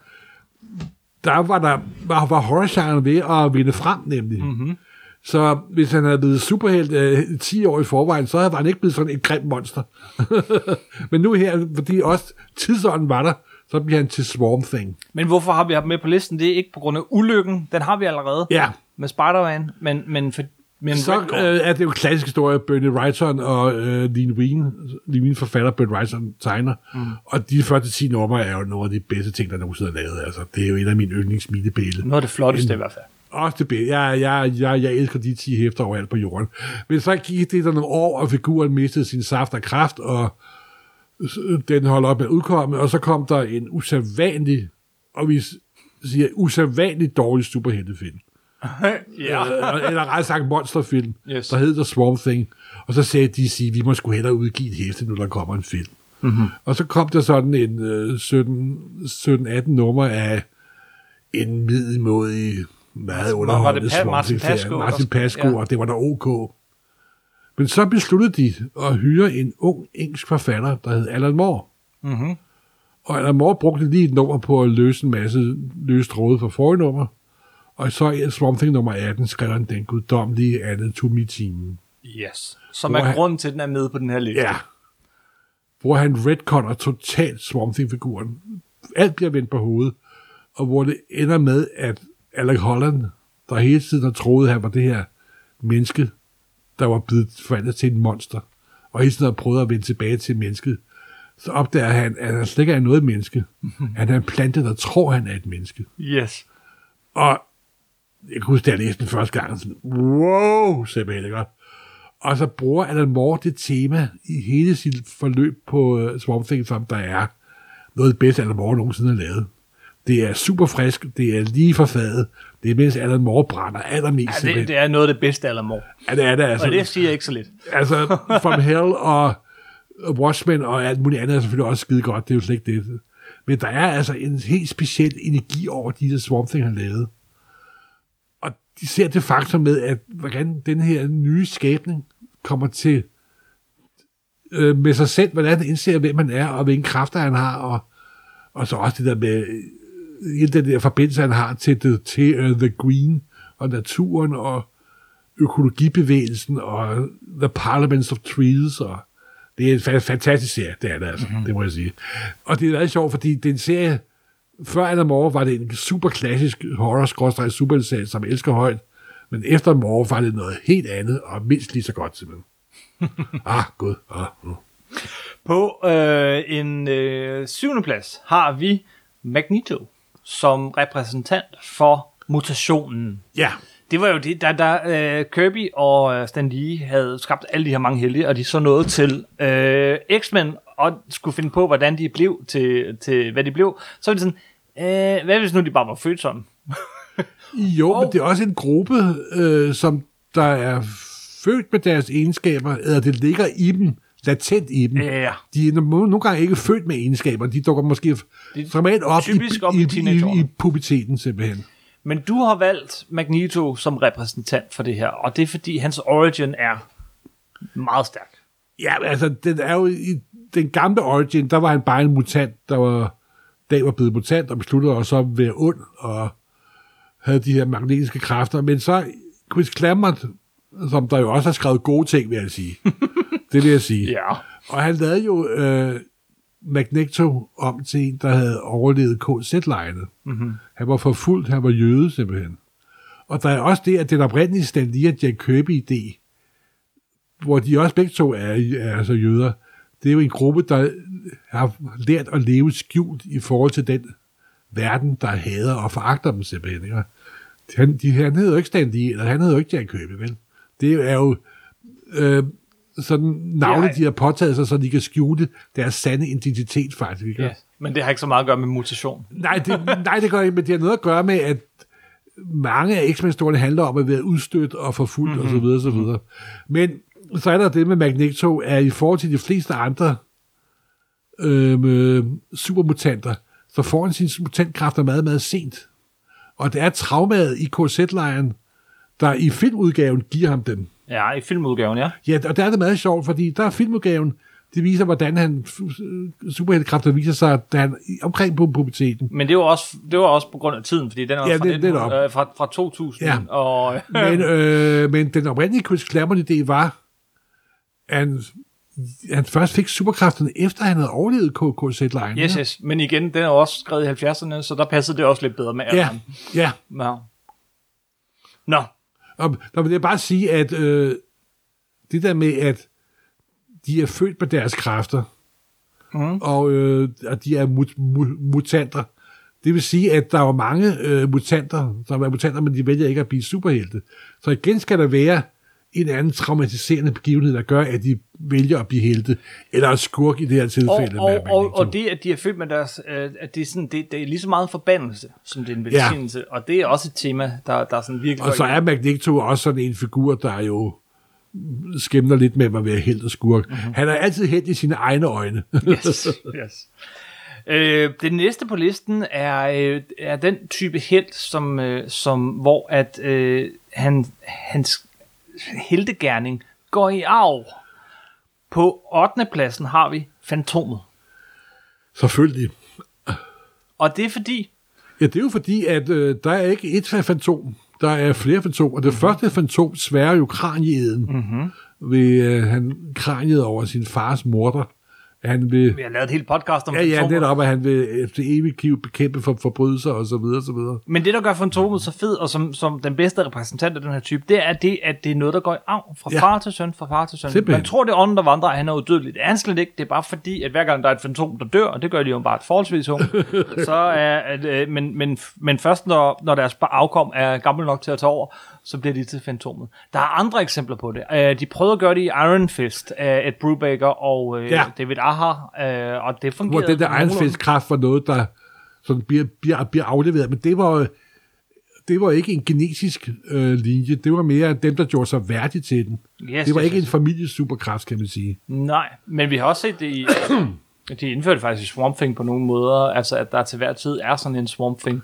der var, der, var, var horrorgenren ved at vinde frem, nemlig. Mm-hmm. Så hvis han havde blevet superhelt øh, 10 år i forvejen, så var han ikke blevet sådan et grimt monster. men nu her, fordi også tidsånden var der, så bliver han til Swarm Thing. Men hvorfor har vi ham med på listen? Det er ikke på grund af ulykken. Den har vi allerede Ja, med Spider-Man. Men, men, for, men så øh, er det jo en klassisk historie, Bernie Wrightson og øh, Lean Wien, Lean forfatter, Bernie Wrightson tegner. Mm. Og de første 10 numre er jo nogle af de bedste ting, der nogensinde er lavet. Altså, det er jo en af mine yndlingsmilebæle. Noget af det flotteste i hvert fald. Også det bedste. Jeg, jeg, jeg, jeg elsker de 10 hæfter overalt på jorden. Men så gik det der nogle år, og figuren mistede sin saft og kraft, og den holdt op med at udkomme, og så kom der en usædvanlig, og vi siger usædvanlig dårlig superheltefilm. ja. Øh, eller ret sagt monsterfilm, Yes. der hed Swamp Thing. Og så sagde DC, vi må sgu hellere udgive et hæfte, nu der kommer en film. Mm-hmm. Og så kom der sådan en øh, 17 17-18 nummer af en middelmådig, meget underholdende Pa- Swamp Martin. Pascoe Martin? Pasco, Ja. og det var der ok. Men så besluttede de at hyre en ung engelsk forfatter, der hed Alan Moore. Mm-hmm. Og Alan Moore brugte lige et nummer på at løse en masse løst tråde fra forrige nummer. Og så i Swamp Thing nummer 18 skrev han den guddommelige anatomi-timen. Yes. Som er han- grunden til, at den er med på den her liste. Ja. Hvor han retconner totalt Swamp Thing-figuren. Alt bliver vendt på hovedet. Og hvor det ender med, at Alec Holland, der hele tiden har troet, at han var det her menneske, der var blevet forvandlet til en monster, og hele tiden har prøvet at vende tilbage til mennesket, så opdager han, at han slet ikke er noget menneske. Han er en plante, der tror, han er et menneske. Yes. Og jeg kan huske, da jeg læste den første gang, sådan, wow, simpelthen ikke godt. Og så bruger Alan Moore det tema i hele sit forløb på uh, Swamp Thing, som der er noget af det bedste, Alan Moore nogensinde har lavet. Det er super frisk, det er lige for fadet, det er mens Alan Moore brænder allermest. Ja, det, det er noget af det bedste, Alan Moore. ja, det er det altså. Og det siger jeg ikke så lidt. Altså, From Hell og Watchmen og alt muligt andet er selvfølgelig også skide godt, det er jo slet ikke det. Men der er altså en helt speciel energi over de der Swamp Thing har lavet. Og de ser det faktum med, at hvordan den her nye skabning kommer til øh, med sig selv, hvordan han indser, hvem han er, og hvilken kræfter han har, og, og så også det der med hele den der forbindelse, han har til, the, til uh, The Green, og naturen, og økologibevægelsen, og The Parliaments of Trees, og det er en fa- fantastisk serie, det er det altså, mm-hmm. det må jeg sige. Og det er meget sjovt, fordi det er en serie, før Adam Moore var det en super klassisk horror super serie som jeg elsker højt, men efter Moore var det noget helt andet, og mindst lige så godt simpelthen. ah, gud. Ah, mm. På øh, en øh, syvende plads har vi Magneto som repræsentant for mutationen. Ja, Det var jo det, da, da øh, Kirby og øh, Stan Lee havde skabt alle de her mange helte, og de så nåede til øh, X-Men og skulle finde på, hvordan de blev til, til hvad de blev, så var det sådan, øh, hvad hvis nu de bare var født sådan? Jo, oh. men det er også en gruppe, øh, som der er født med deres egenskaber, eller det ligger i dem, latent i dem. Ja. De er no- nogle gange ikke født med egenskaber. De dukker måske normalt op, i, op i i, i, i puberteten simpelthen. Men du har valgt Magneto som repræsentant for det her, og det er fordi hans origin er meget stærk. Ja, altså, den er jo i den gamle Origin, der var han bare en mutant, der var, dag var blevet mutant, og besluttede også at være ond, og havde de her magnetiske kræfter. Men så Chris Claremont, som der jo også har skrevet gode ting, vil jeg sige. det vil jeg sige. Ja. Og han lavede jo øh, Magneto om til en, der havde overlevet KZ-lejene. Mm-hmm. Han var forfulgt, han var jøde simpelthen. Og der er også det, at den oprindelige Stan Lee og Jack Kirby-idé, hvor de også begge to er, er altså jøder, det er jo en gruppe, der har lært at leve skjult i forhold til den verden, der hader og foragter dem simpelthen. Ikke? Han, de, han hedder jo ikke Stan Lee, eller han hedder jo ikke Jack Kirby, vel? Det er jo øh, sådan navne, Ja. de har påtaget sig, så de kan skjule deres sande identitet faktisk. Ikke? ja. Men det har ikke så meget at gøre med mutation. Nej, det, nej, det gør ikke, men det har noget at gøre med, at mange af X-Men-historierne handler om at være udstødt og forfulgt mm-hmm. osv. osv. Men så er der det med Magneto, at i forhold til de fleste andre øh, supermutanter, så får han sine mutantkræfter meget, meget sent. Og det er traumaet i KZ-lejren, der i filmudgaven giver ham dem. Ja, i filmudgaven, ja. Ja, og der er det meget sjovt, fordi der er filmudgaven, det viser, hvordan han superheltekræfter viser sig, da han omkring på puberteten. Men det var også, det var også på grund af tiden, fordi den er Ja, fra, det- 19, netop. øh, fra, fra 2000. Ja. Og, Men, øh, men den oprindelige Chris Claremont-idé var, at han, han først fik superkræfterne, efter han havde overlevet KKZ-lejen. yes, yes. Men igen, den er også skrevet i 70'erne, så der passede det også lidt bedre med Ja, alderen. ja. Ja. Nå, Og der vil jeg bare sige, at øh, det der med, at de er født med deres kræfter, Mhm. og øh, at de er mut, mut, mutanter, det vil sige, at der er jo mange øh, mutanter, som er mutanter, men de vælger ikke at blive superhelte. Så igen skal der være en anden traumatiserende begivenhed, der gør, at de vælger at blive helte, eller skurk i det her og, tilfælde. med og, og, Magneto. og det, at de er født med deres, øh, at det er, sådan, det, det er lige så meget forbandelse, som det er en velsignelse, ja. og det er også et tema, der, der er sådan virkelig... Og så er Magneto også sådan en figur, der jo skæmmer lidt med at være helt og skurk. Mhm. Mm-hmm. Han er altid helt i sine egne øjne. Yes, yes. Øh, det næste på listen er, øh, er den type held, som, øh, som hvor at øh, han, hans heltegærning går i arv. På 8. pladsen har vi Fantomet. Selvfølgelig. Og det er fordi, Ja, det er jo fordi, at øh, der er ikke et fantom. Der er flere fantomer. Det første fantom sværer jo kranieden. Mm-hmm. Ved, øh, han kraniet over sin fars morter. Han vil... vi har lavet et helt podcast om Ja, ja, Fantomet. netop, at han vil efter evigt liv bekæmpe for forbrydelser og så videre, og så videre. Men det, der gør Fantomet så fed, og som, som den bedste repræsentant af den her type, det er det, at det er noget, der går i arv fra Ja. far til søn, fra far til søn. Simpelthen. Man tror, det er ånden, der vandrer, han er udødelig. Det er han slet ikke. Det er bare fordi, at hver gang der er et fantom, der dør, og det gør de jo bare et forholdsvis ung, så er, at, øh, men, men, men først når, når deres afkom er gammel nok til at tage over, så bliver de til fantomet. Der er andre eksempler på det. Øh, De prøvede at gøre det i Iron Fist af Ed Brubaker og øh, Ja. David Aja, øh, og det Hvor fungerede. den der nogenlunde. egenfældskraft var noget, der sådan bliver, bliver, bliver afleveret. Men det var, det var ikke en genetisk øh, linje. Det var mere dem, der gjorde sig værdige til den. Yes, det var yes, ikke en familiesuperkraft, kan man sige. Nej, men vi har også set det i... de indførte faktisk i Swamp Thing på nogle måder, altså at der til hver tid er sådan en Swamp Thing.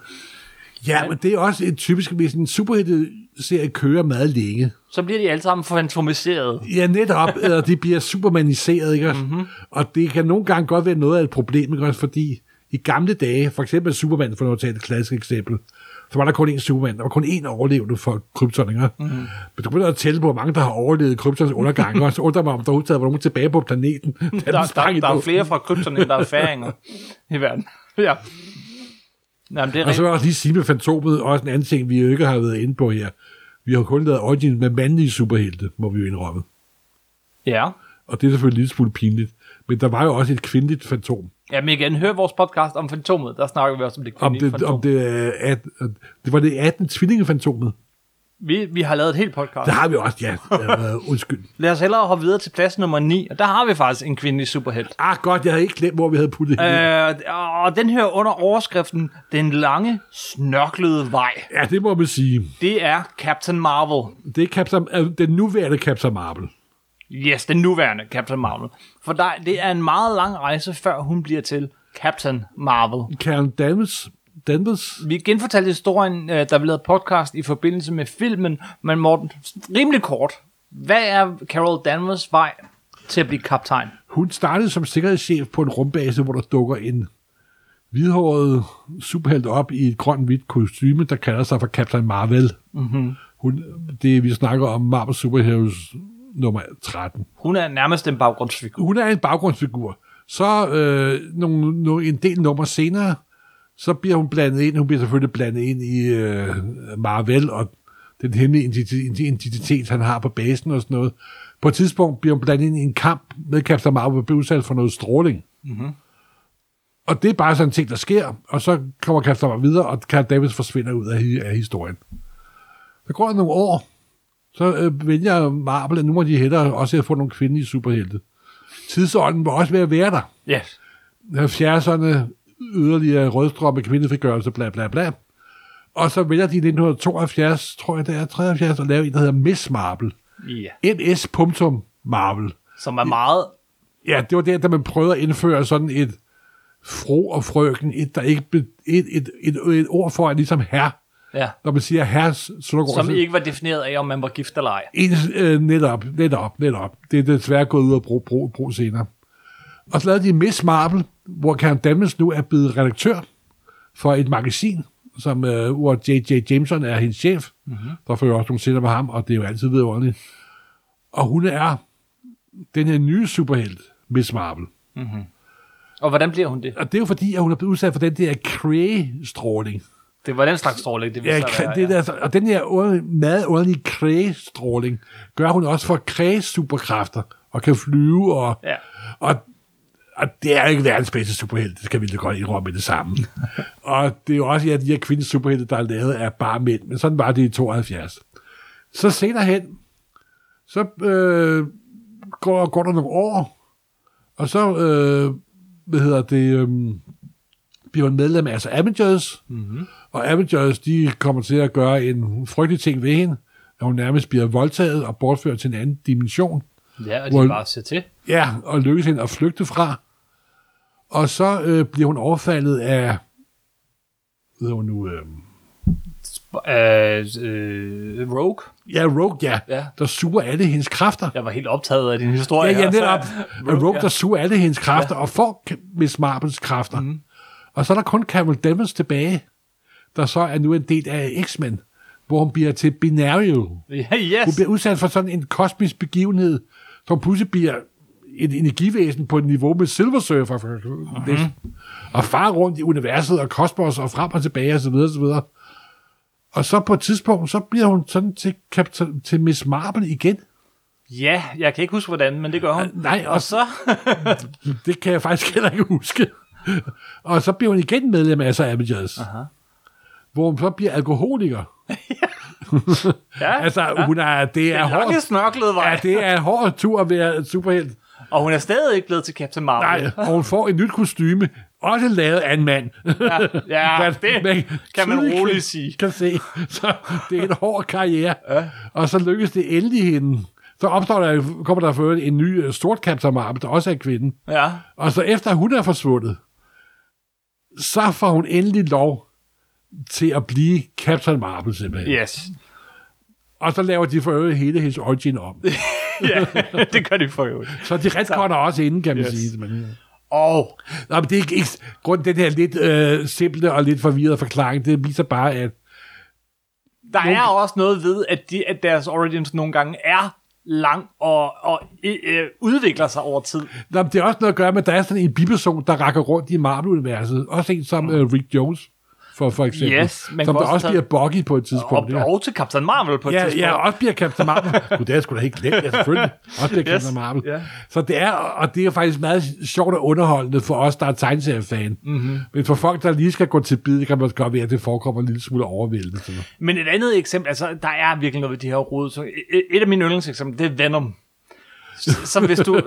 Ja, men det er også et typisk, hvis en superhelte-serie kører meget længe. Så bliver de alle sammen fantomiseret. Ja, netop, og de bliver supermaniseret, ikke? Mm-hmm. Og det kan nogle gange godt være noget af et problem, ikke? også? Fordi i gamle dage, for eksempel Superman, for nu at tage et klassisk eksempel, så var der kun én Superman, der var kun én overlevende for Krypton, ikke? Mm-hmm. Men du begynder at tælle på, hvor mange der har overlevet Kryptons undergang, og så undrer mig, om der overhovedet var nogen tilbage på planeten. Der, der, sprang i der er flere fra Krypton, end der er færinger i verden. Ja. Jamen, det er Og så vil jeg også lige sige med Fantomet, også en anden ting, vi jo ikke har været inde på her. Vi har kun lavet Origin med mandlige superhelte, må vi jo indrømme. Ja. Og det er selvfølgelig lille smule pinligt. Men der var jo også et kvindeligt fantom. Jamen igen, hør vores podcast om Fantomet. Der snakker vi også om det Om kvindelige det, fantom. om det, at, det var det 18 tvillingefantomet. Vi, vi har lavet et helt podcast. Der har vi også, ja. Uh, undskyld. Lad os hellere hoppe videre til plads nummer 9, og der har vi faktisk en kvindelig superhelt. Ah, godt, jeg havde ikke glemt, hvor vi havde puttet hende. Øh, og den her under overskriften, Den lange, snørklede vej. Ja, det må man sige. Det er Captain Marvel. Det er Captain, uh, den nuværende Captain Marvel. Yes, den nuværende Captain Marvel. For der, det er en meget lang rejse, før hun bliver til Captain Marvel. Karen Danvers, Danvers Vi genfortalte historien, øh, der blev lavet podcast i forbindelse med filmen, men Morten, rimelig kort. Hvad er Carol Danvers vej til at blive kaptajn? Hun startede som sikkerhedschef på en rumbase, hvor der dukker en hvidhåret superhelt op i et grønt-hvidt kostyme, der kalder sig for Captain Marvel. Mm-hmm. Hun, det vi snakker om Marvel Superheroes nummer 13. Hun er nærmest en baggrundsfigur. Hun er en baggrundsfigur. Så øh, nogle, nogle, en del nummer senere, så bliver hun blandet ind. Hun bliver selvfølgelig blandet ind i øh, Marvel og den hemmelige identitet, han har på basen og sådan noget. På et tidspunkt bliver hun blandet ind i en kamp med Captain Marvel og bliver udsat for noget stråling. Mm-hmm. Og det er bare sådan en ting, der sker, og så kommer Captain Marvel videre, og Carl Davis forsvinder ud af, af historien. Der går nogle år, så øh, vælger Marvel, at nu må de hellere også få nogle kvindelige superhelte. Tidsånden var også ved at være der. Yes. 70'erne, yderligere rødstrømme, kvindefrigørelse, bla bla bla. Og så vælger de i 1972, tror jeg det er, 73, at lave en, der hedder Miss Marvel. Ja. NS. Marvel. Som er meget... Ja, det var der, da man prøvede at indføre sådan et fro og frøken, et, der ikke et, et, et, et, ord for, at ligesom herre. Ja. Når man siger herre, så går Som ikke var defineret af, om man var gift eller ej. En, øh, netop, netop, netop. Det er desværre gået ud af brug, brug, brug senere. Og så lavede de Miss Marvel, hvor Karen Danvers nu er blevet redaktør for et magasin, som, øh, hvor J.J. Jameson er hendes chef. Mm-hmm. Der jo også nogle scener med ham, og det er jo altid vidunderligt. Og hun er den her nye superhelt, Miss Marvel. Og hvordan bliver hun det? Og det er jo fordi, at hun er blevet udsat for den der Cray-stråling. Det var den slags stråling, det Ja, ja, være. det der, og den her under- meget underlige Cray-stråling gør hun også for Cray superkræfter og kan flyve og, Ja. og, og det er ikke verdens bedste superhelt, det skal vi da godt indrømme med det samme. og det er jo også ja, de her kvindelige superhelte, der er lavet af bare mænd, men sådan var det i 72. Så senere hen, så øh, går, går der nogle år, og så, øh, hvad hedder det, øh, bliver hun medlem af altså Avengers, mm-hmm. og Avengers, de kommer til at gøre en frygtelig ting ved hende, at hun nærmest bliver voldtaget og bortført til en anden dimension. Ja, og Hvor- de bare ser til. Ja, og lykkes hende at flygte fra. Og så øh, bliver hun overfaldet af, hvad hedder hun nu, øh, Øh, øh, Rogue. ja, Rogue, ja, Ja. der suger alle hendes kræfter. Jeg var helt optaget af din historie. Ja, ja, netop. Rogue, Rogue ja. der suger alle hendes kræfter, ja. og får Miss Marbles kræfter. Mm. Og så er der kun Carol Danvers tilbage, der så er nu en del af X-Men, hvor hun bliver til Binario. Ja, Hun yes. bliver udsat for sådan en kosmisk begivenhed, som pludselig bliver et energivæsen på et niveau med Silver Surfer. Mm-hmm. Og far rundt i universet og kosmos og frem og tilbage og så videre, og så videre. Og så på et tidspunkt, så bliver hun sådan til, Captain, til Miss Marvel igen. Ja, jeg kan ikke huske, hvordan, men det gør hun. Nej, og Og så... Det kan jeg faktisk heller ikke huske. og så bliver hun igen medlem af så Avengers. Aha. Hvor hun så bliver alkoholiker. Ja, Altså, ja. hun er, det er en lange hårdt. snørklede vej. Ja, det er en hård tur at være superhelt. Og hun er stadig ikke blevet til Captain Marvel. Nej, og hun får et nyt kostyme, også lavet af en mand. Ja, ja Man- det man kan man roligt sige. Kan se. Så det er en hård karriere. Ja. Og så lykkes det endelig hende. Så opstår der, kommer der for en ny øh, sort Captain Marvel, der også er kvinde. Ja. Og så efter hun er forsvundet, så får hun endelig lov til at blive Captain Marvel simpelthen. Yes. Og så laver de for øvrigt hele hendes origin om. ja, det gør de for øvrigt. Så de retkorner også inden, kan man Yes. sige. Men, Og Nå, men det er ikke, ikke grund den her lidt øh, simple og lidt forvirrede forklaring, det viser bare, at der er også noget ved, at, de, at deres origins nogle gange er lang og, og øh, udvikler sig over tid. Nå, men det er også noget at gøre med, at der er sådan en biperson, der rækker rundt i Marvel-universet. Også en som øh, Rick Jones, for, for eksempel. Yes, man som der også tage- bliver Buggy på et Og, tidspunkt. ja. og til Captain Marvel på et Ja, tidspunkt. ja, også bliver Captain Marvel. Gud, det er sgu da helt glemt. Ja, selvfølgelig. Også bliver Yes. Captain Marvel. Ja. Så det er, og det er faktisk meget sjovt og underholdende for os, der er tegneseriefan. Mm-hmm. Men for folk, der lige skal gå til bid, kan man godt være, at det forekommer en lille smule overvældende. Men et andet eksempel, altså der er virkelig noget ved de her rod. Så et, et af mine yndlingseksempler, det er Venom. Så hvis du,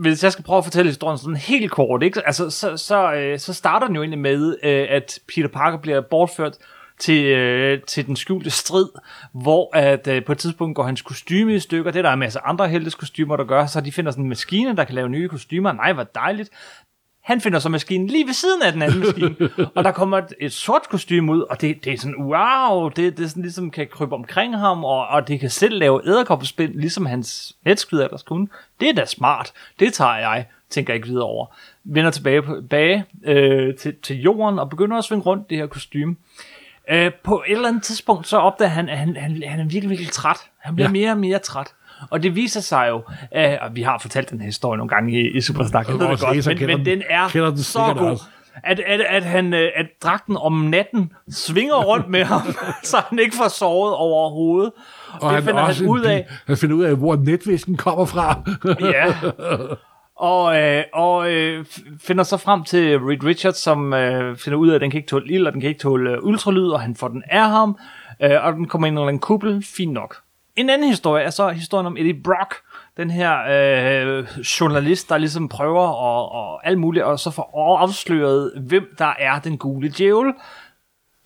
hvis jeg skal prøve at fortælle historien sådan helt kort, ikke? Altså, så, så, øh, så starter den jo egentlig med, øh, at Peter Parker bliver bortført til, øh, til den skjulte strid, hvor at, øh, på et tidspunkt går hans kostyme i stykker. Det er der en masse andre heltes kostymer, der gør, så de finder sådan en maskine, der kan lave nye kostymer. Nej, hvor dejligt. Han finder så maskinen lige ved siden af den anden maskine, og der kommer et, et sort kostume ud, og det, det er sådan, wow, det, det er sådan ligesom kan krybe omkring ham, og, og det kan selv lave æderkoppespind, ligesom hans netskyder ellers kunne. Det er da smart, det tager jeg, tænker jeg ikke videre over. Vender tilbage, på, bage, øh, til, til jorden, og begynder at svinge rundt det her kostume. Øh, på et eller andet tidspunkt, så opdager han, at han, han, han er virkelig, virkelig træt. Han bliver ja. mere og mere træt. Og det viser sig jo, at, og vi har fortalt den her historie nogle gange i, i Supersnak, jeg ved det godt, men, men den- er den så god. også. At, at, at, han, øh, at dragten om natten svinger rundt med ham, så han ikke får sovet overhovedet. Og det finder også han ud af. Han finder ud af, hvor netvisken kommer fra. Ja. Og, øh, og øh, finder så frem til Reed Richards, som øh, finder ud af, at den kan ikke tåle ild, og den kan ikke tåle øh, ultralyd, og han får den af ham, øh, og den kommer ind under en kuppel, fint nok. En anden historie er så historien om Eddie Brock, den her øh, journalist, der ligesom prøver og, og alt muligt, og så får afsløret, hvem der er den gule djævel.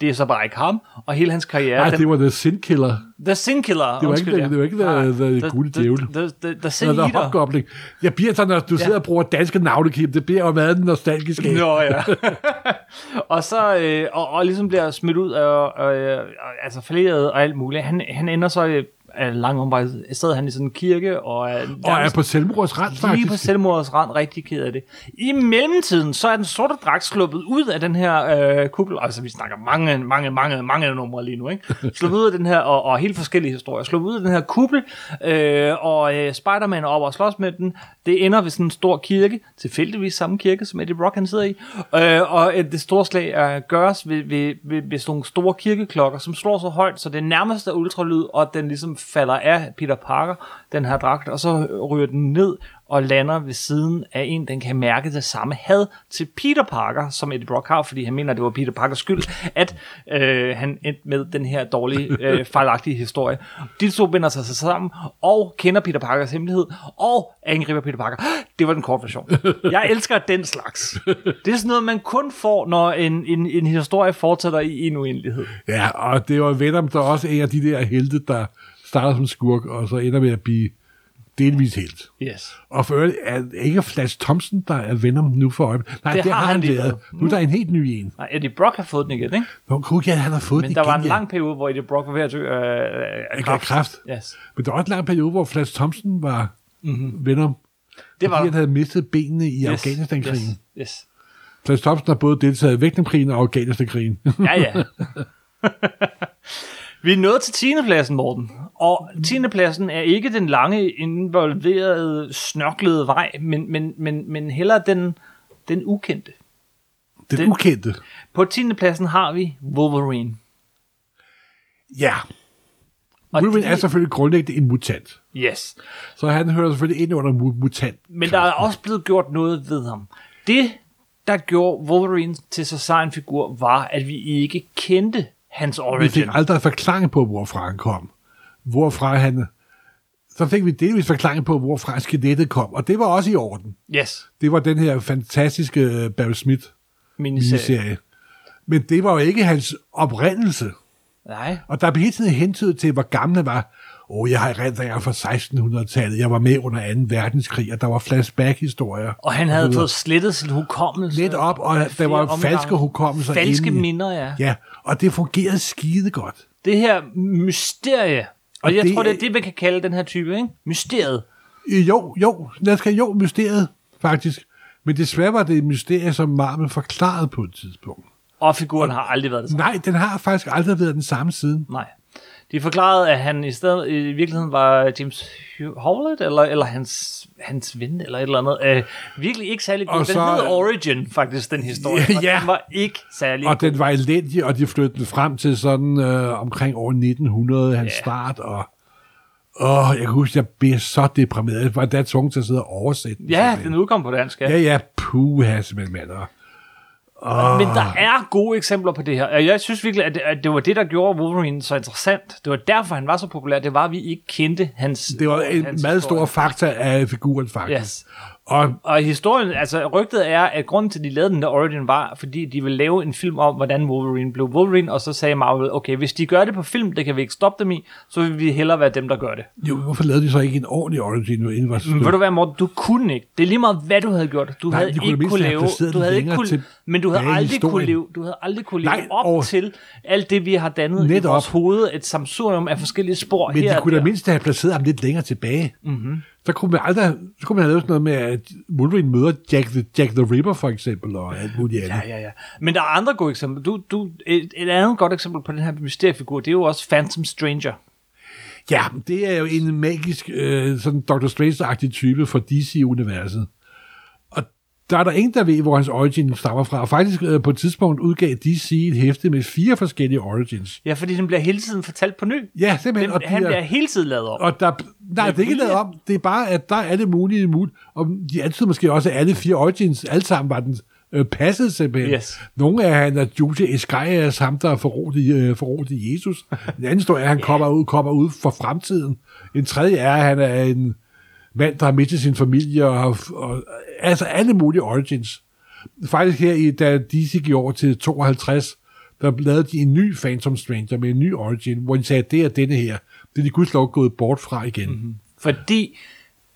Det er så bare ikke ham, og hele hans karriere... Nej, det var The Sin Killer. The Sin Killer, Det var undskyld, ikke ja. the- det var ikke the- Nej, the gule djævel. The, the, the, the Sin Eater. Hobgoblin. Jeg bliver så, når du sidder og bruger danske navne, Kim, det bliver jo meget nostalgisk. Nå ja. og så øh, og, og ligesom bliver smidt ud af, øh, øh, altså falderet og alt muligt. Han, han ender så øh, af lang omvej. I stedet er han i sådan en kirke og er, Og er på selvmordsrand, lige på selvmordets rand, rigtig ked af det. I mellemtiden, så er den sorte dragt sluppet ud af den her øh, kuppel. Altså, vi snakker mange, mange, mange, mange numre lige nu, ikke? Sluppet ud af den her, og, og helt forskellige historier. Sluppet ud af den her kuppel, øh, og øh, Spider-Man er op og slås med den. Det ender ved sådan en stor kirke, tilfældigvis samme kirke, som Eddie Brock han sidder i. Øh, og øh, det store slag er, gøres ved, ved, ved, ved sådan nogle store kirkeklokker, som slår så højt, så det nærmest er ultralyd, og den ligesom falder af Peter Parker, den her dragt, og så ryger den ned og lander ved siden af en, den kan mærke det samme had til Peter Parker, som Eddie Brock har, fordi han mener, det var Peter Parkers skyld, at øh, han endte med den her dårlige, øh, fejlagtige historie. De to binder sig sammen, og kender Peter Parkers hemmelighed, og angriber Peter Parker. Det var den korte version. Jeg elsker den slags. Det er sådan noget, man kun får, når en, en, en historie fortsætter i en uendelighed. Ja, og det var Venom, der også er en af de der helte, der starter som skurk, og så ender med at blive delvis helt. Yes. Og for øvrigt er det ikke Flash Thompson, der er Venom nu for øjeblikket. Nej, Det det, har han han været. Nu er der en helt ny en. Nej, Eddie Brock har fået den igen, ikke? Nå, gud, ja, han har fået Men den der var igen, en ja. lang periode, hvor Eddie Brock var ved at dø af, af Af kræft. kræft. Yes. Men der var også en lang periode, hvor Flash Thompson var mm-hmm. Venom. Det var fordi han havde mistet benene i Yes, Afghanistan-krigen. Yes. yes. Flash Thompson har både deltaget i Vietnamkrigen og Afghanistan-krigen. Ja, ja. Vi er nået til 10. pladsen, Morten. Og 10. pladsen er ikke den lange, involverede, snørklede vej, men, men, men, men heller den, den ukendte. Den, Den- ukendte. På 10. pladsen har vi Wolverine. Ja. Og Wolverine det- er selvfølgelig grundlæggende en mutant. Yes. Så han hører selvfølgelig ind under mu- mutant. Men der er også blevet gjort noget ved ham. Det, der gjorde Wolverine til så sej en figur, var, at vi ikke kendte hans Vi fik origin. aldrig forklaring på, hvorfra han kom. Hvorfra han... Så fik vi delvis forklaring på, hvorfra skelettet kom, og det var også i orden. Yes. Det var den her fantastiske øh, Barry Smith Miniserie. miniserie. Men det var jo ikke hans oprindelse. Nej. Og der blev hele tiden hentydet til, hvor gammel han var. Åh, oh, jeg har erindringer fra 1600-tallet. Jeg var med under 2. verdenskrig, og der var flashback-historier. Og han havde fået slettet sin hukommelse. Lidt op, og der var omgange. falske hukommelser Falske inde i- minder, ja. Ja, og det fungerede skide godt. Det her mysterie. Og, jeg det- tror, det er det, man kan kalde den her type, ikke? Mysteriet. Jo, jo, lad os kalde jo mysteriet, faktisk. Men desværre var det et mysterie, som Marvel forklarede på et tidspunkt. Og figuren har aldrig været det samme. Nej, den har faktisk aldrig været den samme siden. Nej. De forklarede, at han i stedet i virkeligheden var James Howlett, eller, eller hans, hans ven, eller et eller andet. Øh, virkelig ikke særlig god. Den så- hed Origin, faktisk, den historie. Ja. den var ikke særlig Og den var elendig, og de flyttede den frem til sådan øh, omkring år 1900, hans Ja. start, og åh, jeg kan huske, jeg blev så deprimeret. Jeg var da tvunget til at sidde og oversætte den. Ja, den udkom på dansk, ja. Ja, ja, puha, simpelthen, mand. Og- Men der er gode eksempler på det her. Jeg synes virkelig, at det, at det var det, der gjorde Wolverine så interessant. Det var derfor, han var så populær. Det var, at vi ikke kendte hans Det var en hans meget historie. stor fakta af figuren, faktisk. Yes. Og Og historien, altså rygtet er, at grunden til, at de lavede den der origin, var, fordi de ville lave en film om, hvordan Wolverine blev Wolverine, og så sagde Marvel, okay, hvis de gør det på film, det kan vi ikke stoppe dem i, så vil vi hellere være dem, der gør det. jo, hvorfor lavede de så ikke en ordentlig origin? Inden var Men ved du hvad, Morten, du kunne ikke. Det er lige meget, hvad du havde gjort. Du Nej, havde de ikke kunne lave, du havde ikke kunne, men du havde aldrig kunne leve, du havde aldrig kunne leve Nej, op og- til alt det, vi har dannet Netop. i vores hoved, et samsurium af forskellige spor Men her de og kunne da mindst have placeret ham lidt længere tilbage. Mm-hmm. Så kunne man aldrig, så kunne man have lavet sådan noget med, at Wolverine møder Jack the, Jack the Ripper, for eksempel, og alt muligt andet. Ja, ja, ja. Men der er andre gode eksempler. Du, du, et, et andet godt eksempel på den her mysteriefigur, det er jo også Phantom Stranger. Ja, det er jo en magisk, øh, sådan Dr. Strange-agtig type for DC-universet. Der er der ingen, der ved, hvor hans origin stammer fra. Og faktisk øh, på et tidspunkt udgav DC et hæfte med fire forskellige origins. Ja, fordi den bliver hele tiden fortalt på ny. Ja, simpelthen. Den, og han er- bliver hele tiden lavet op. Og der, nej, det er ikke lavet om. Det er bare, at der er alle mulige muligt. Og de antyder måske også, alle fire origins, alle sammen var den øh, passede simpelthen. Yes. Nogle af han er Jude Iscarias, ham der forrådte, øh, forrådte Jesus. En anden er, at han kommer, ud, kommer ud for fremtiden. En tredje er, at han er en mand, der har mistet sin familie. Og, og, altså alle mulige origins. Faktisk her, i, da DC gik over til 52, der lavede de en ny Phantom Stranger med en ny origin, hvor de sagde, at det er denne her. Det er de gudslov gået bort fra igen. Mm-hmm. Fordi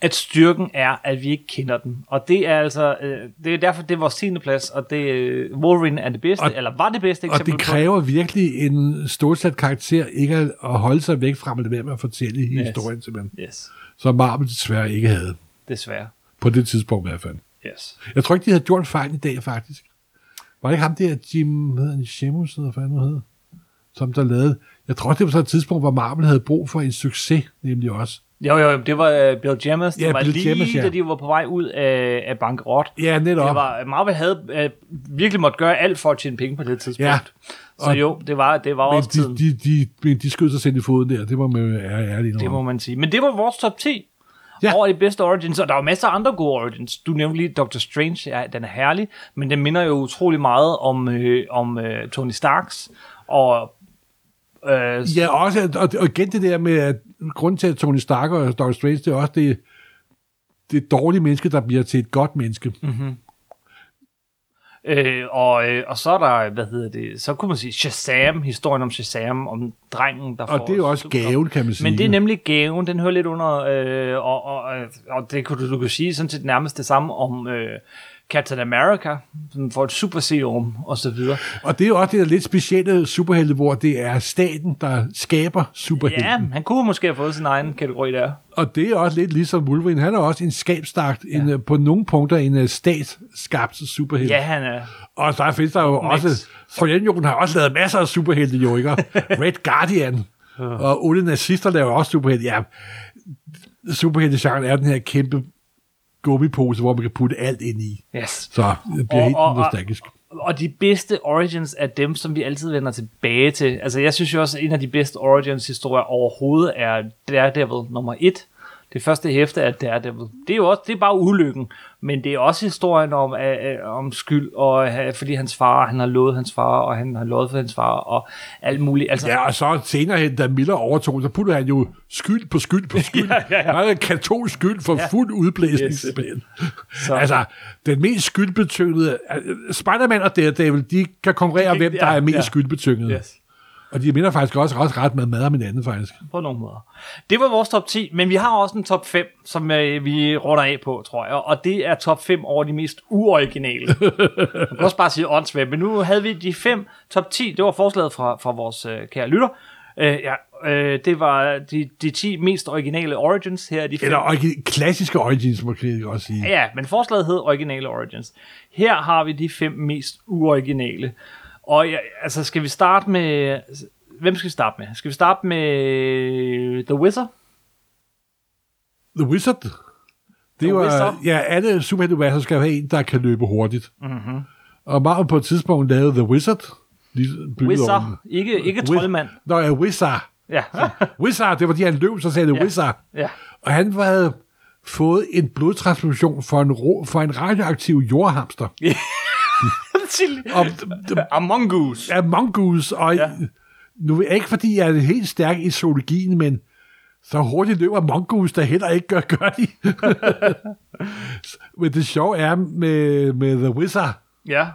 at styrken er, at vi ikke kender den. Og det er altså, øh, det er derfor, det er vores 10. plads, og det, øh, Wolverine er det bedste, Og- eller var det bedste Og eksempel det kræver virkelig en stålsat karakter, ikke at at holde sig væk fra, men være med at fortælle yes. historien simpelthen. på. Yes, Som Marvel desværre ikke havde. desværre. På det tidspunkt i hvert fald. Yes. Jeg tror ikke, de havde gjort fejl i dag, faktisk. Var det ikke ham der, Jim, hvad hedder han, Sheamus, eller hvad han hedder? Som der lavede. Jeg tror, det var så et tidspunkt, hvor Marvel havde brug for en succes, nemlig også. Jo, jo, det var uh, Bill Jammers. Det Ja, var Bill lige, Jammers, ja. da de var på vej ud af, af bankerot. Ja, netop. Det var, Marvel havde uh, virkelig måtte gøre alt for at tjene penge på det tidspunkt. Ja. Så Og- jo, det var, det var men også tiden. de, de, de, de skød sig selv i foden der. Det var med ærlig ærlig Det må man sige. Men det var vores top 10 Ja. ja. over de bedste origins, og der var masser af andre gode origins. Du nævnte lige Doctor Strange, ja, den er herlig, men den minder jo utrolig meget om, øh, om øh, Tony Starks, og øh, Ja, også, og, og igen det der med, at grunden til, at Tony Stark og Doctor Strange, det er også det, det dårlige menneske, der bliver til et godt menneske. Mm. Øh, og, øh, og så er der, hvad hedder det, så kunne man sige Shazam, historien om Shazam, om drengen, der Og får... det er jo også gaven, kan man sige. Men det er nemlig gaven, den hører lidt under, øh, og, og, og, og det kunne du, du kunne sige sådan set nærmest det samme om øh, Captain America, som får et super serum, og så videre. Og det er jo også det der lidt specielle superhelte, hvor det er staten, der skaber superhelte. Ja, han kunne måske have fået sin egen kategori der. Og det er også lidt ligesom Wolverine. Han er også en skabstagt, ja. en, på nogle punkter en øh, statsskabt superhelt. Ja, han er... Og der findes der jo Max. også... Sovjetunionen har også lavet masser af superhelte, jo ikke? Red Guardian. og alle nazister laver også superhelte. Ja, superhelte er den her kæmpe gummipose, hvor man kan putte alt ind i. Yes. Så det bliver Og- helt og- og- nostalgisk. Og de bedste origins er dem, som vi altid vender tilbage til. Altså, jeg synes jo også, at en af de bedste origins-historier overhovedet er Daredevil nummer 1. Det første hæfte er Daredevil. Det er jo også, det er bare ulykken, men det er også historien om, øh, om skyld, og øh, fordi hans far, han har lovet hans far, og han har lovet for hans far, og alt muligt. Altså, Ja, og så senere hen, da Miller overtog, så puttede han jo skyld på skyld på skyld. Ja, ja, ja. Han katolsk skyld for Ja. fuld udblæsning, Yes. simpelthen. Så- Altså, den mest skyldbetyngede... Spider-Man og Daredevil, de kan konkurrere om, hvem der Ja, er mest ja. skyldbetynget. yes. Og de minder faktisk også ret, ret med mad om hinanden, faktisk. på nogle måder. Det var vores top 10, men vi har også en top 5, som øh, vi runder af på, tror jeg. Og det er top 5 over de mest uoriginale. Man kan også bare sige åndssvagt, men nu havde vi de fem top 10. Det var forslaget fra, fra vores øh, kære lytter. Øh, ja, øh, det var de, de 10 mest originale origins. Her er de fem. Eller origi- klassiske origins, må jeg også sige. Ja, men forslaget hed originale origins. Her har vi de fem mest uoriginale. Og ja, altså, skal vi starte med... Hvem skal vi starte med? Skal vi starte med The Wizard? The Wizard. Det The var, Wizard. ja, alle superhelteuniverser skal have en, der kan løbe hurtigt. Mm-hmm. Og Marvel på et tidspunkt lavede The Wizard. Wizard, ikke, ikke troldmand. Nå ja, Wizard. Ja. Wizard, det var de, han løb, så sagde det Ja. Wizard. ja. Og han havde fået en blodtransfusion for en, ro, for en radioaktiv jordhamster. Og Among Us. af mongoose, og ja. Nu er ikke fordi, jeg er helt stærk i zoologien, men Så hurtigt løber mongoose, der heller ikke gør, gør de. Men det sjove er med, med The Wizard, Ja.